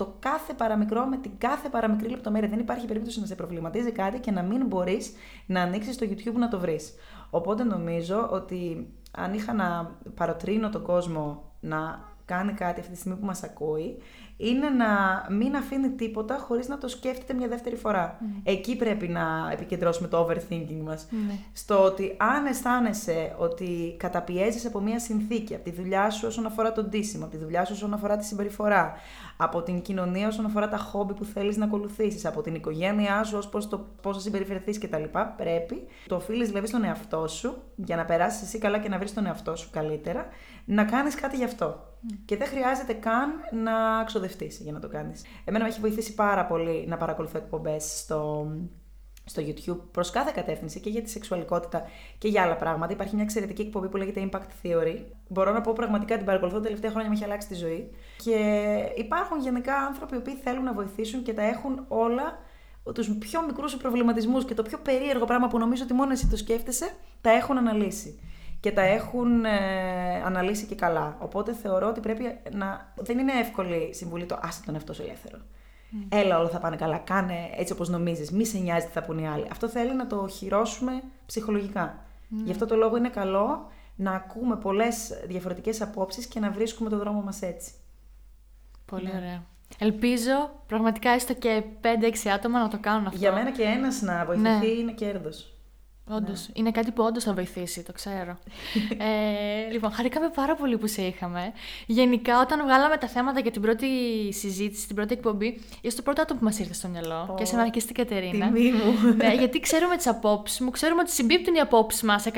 το κάθε παραμικρό με την κάθε παραμικρή λεπτομέρεια. Δεν υπάρχει περίπτωση να σε προβληματίζει κάτι και να μην μπορείς να ανοίξεις το YouTube να το βρεις. Οπότε νομίζω ότι αν είχα να παροτρύνω τον κόσμο να κάνει κάτι αυτή τη στιγμή που μας ακούει, είναι να μην αφήνει τίποτα χωρίς να το σκέφτεται μια δεύτερη φορά. Εκεί πρέπει να επικεντρώσουμε το overthinking μας. Ναι. Στο ότι αν αισθάνεσαι ότι καταπιέζεις από μια συνθήκη, από τη δουλειά σου όσον αφορά τον τίσιμο, από τη δουλειά σου όσον αφορά τη συμπεριφορά, από την κοινωνία όσον αφορά τα χόμπι που θέλεις να ακολουθήσεις, από την οικογένειά σου ως πώς, το, πώς θα συμπεριφερθείς κτλ. Πρέπει, το οφείλεις δηλαδή στον εαυτό σου, για να περάσεις εσύ καλά και να βρεις τον εαυτό σου καλύτερα, να κάνεις κάτι γι' αυτό. Και δεν χρειάζεται καν να ξοδευτείς για να το κάνεις. Εμένα με έχει βοηθήσει πάρα πολύ να παρακολουθώ εκπομπές στο, στο YouTube προς κάθε κατεύθυνση και για τη σεξουαλικότητα και για άλλα πράγματα. Υπάρχει μια εξαιρετική εκπομπή που λέγεται Impact Theory. Μπορώ να πω πραγματικά την παρακολουθώ τα τελευταία χρόνια, με έχει αλλάξει τη ζωή. Και υπάρχουν γενικά άνθρωποι οι οποίοι θέλουν να βοηθήσουν και τα έχουν όλα τους πιο μικρούς σου προβληματισμούς και το πιο περίεργο πράγμα που νομίζω ότι μόνο εσύ το σκέφτεσαι, τα έχουν αναλύσει. Και τα έχουν ε, αναλύσει και καλά. Οπότε θεωρώ ότι πρέπει να. Δεν είναι εύκολη συμβουλή το άσε τον εαυτό σου ελεύθερο. Έλα, όλα θα πάνε καλά. Κάνε έτσι όπως νομίζεις. Μη σε νοιάζει τι θα πούνε οι άλλοι. Αυτό θέλει να το χειρώσουμε ψυχολογικά. Γι' αυτό το λόγο είναι καλό να ακούμε πολλές διαφορετικές απόψεις και να βρίσκουμε το δρόμο μας έτσι. Πολύ ωραία. Ελπίζω πραγματικά έστω και 5-6 άτομα να το κάνουν αυτό. Για μένα και ένας να βοηθηθεί Ναι. είναι κέρδος. Όντως. Είναι κάτι που όντως θα βοηθήσει, το ξέρω. ε, λοιπόν, χαρήκαμε πάρα πολύ που σε είχαμε. Γενικά, όταν βγάλαμε τα θέματα για την πρώτη συζήτηση, την πρώτη εκπομπή, είσαι το πρώτο άτομο που μας ήρθε στο μυαλό. Ω, και σε και στην Κατερίνα. Τιμή μου. ναι, γιατί ξέρουμε τις απόψεις μου, ξέρουμε ότι συμπίπτουν οι απόψεις μας 100%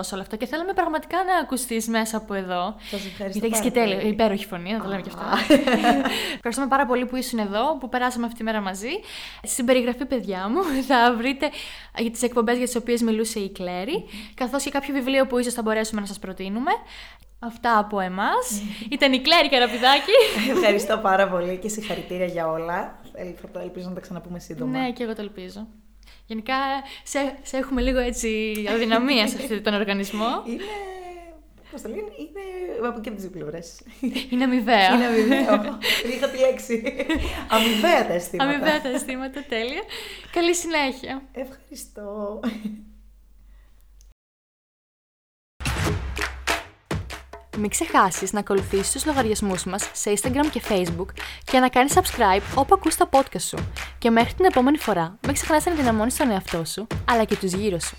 σε όλο αυτό και θέλαμε πραγματικά να ακουστείς μέσα από εδώ. Σας ευχαριστώ Γιατί έχεις πάρα και τέλεια, πολύ. υπέροχη φωνή, να το λέμε και αυτά. Ευχαριστούμε πάρα πολύ που ήσουν εδώ, που περάσαμε αυτή τη μέρα μαζί. Στην περιγραφή, παιδιά μου, θα βρείτε για τις εκπομπές για τις οποίες μιλούσε η Κλέρι, καθώς και κάποιο βιβλίο που ίσως θα μπορέσουμε να σας προτείνουμε. Αυτά από εμάς. Ήταν η Κλέρη Καραπηδάκη. Ευχαριστώ πάρα πολύ και συγχαρητήρια για όλα. Θα ελπίζω να τα ξαναπούμε σύντομα. Ναι, και εγώ το ελπίζω. Γενικά, σε, σε έχουμε λίγο έτσι αδυναμία σε αυτόν τον οργανισμό. Είναι. Πώς το λένε, είναι από και τις δύο πλευρέ. Είναι αμοιβαία. Είναι αμοιβαίο. Είχα τη λέξη. Αμοιβαία τα αισθήματα. Αμοιβαία τα αισθήματα, τέλεια. Καλή συνέχεια. Ευχαριστώ. Μην ξεχάσεις να ακολουθήσεις τους λογαριασμούς μας σε Instagram και Facebook και να κάνεις subscribe όπου ακούς τα podcast σου. Και μέχρι την επόμενη φορά, μην ξεχνάς να δυναμώνεις τον εαυτό σου, αλλά και τους γύρω σου.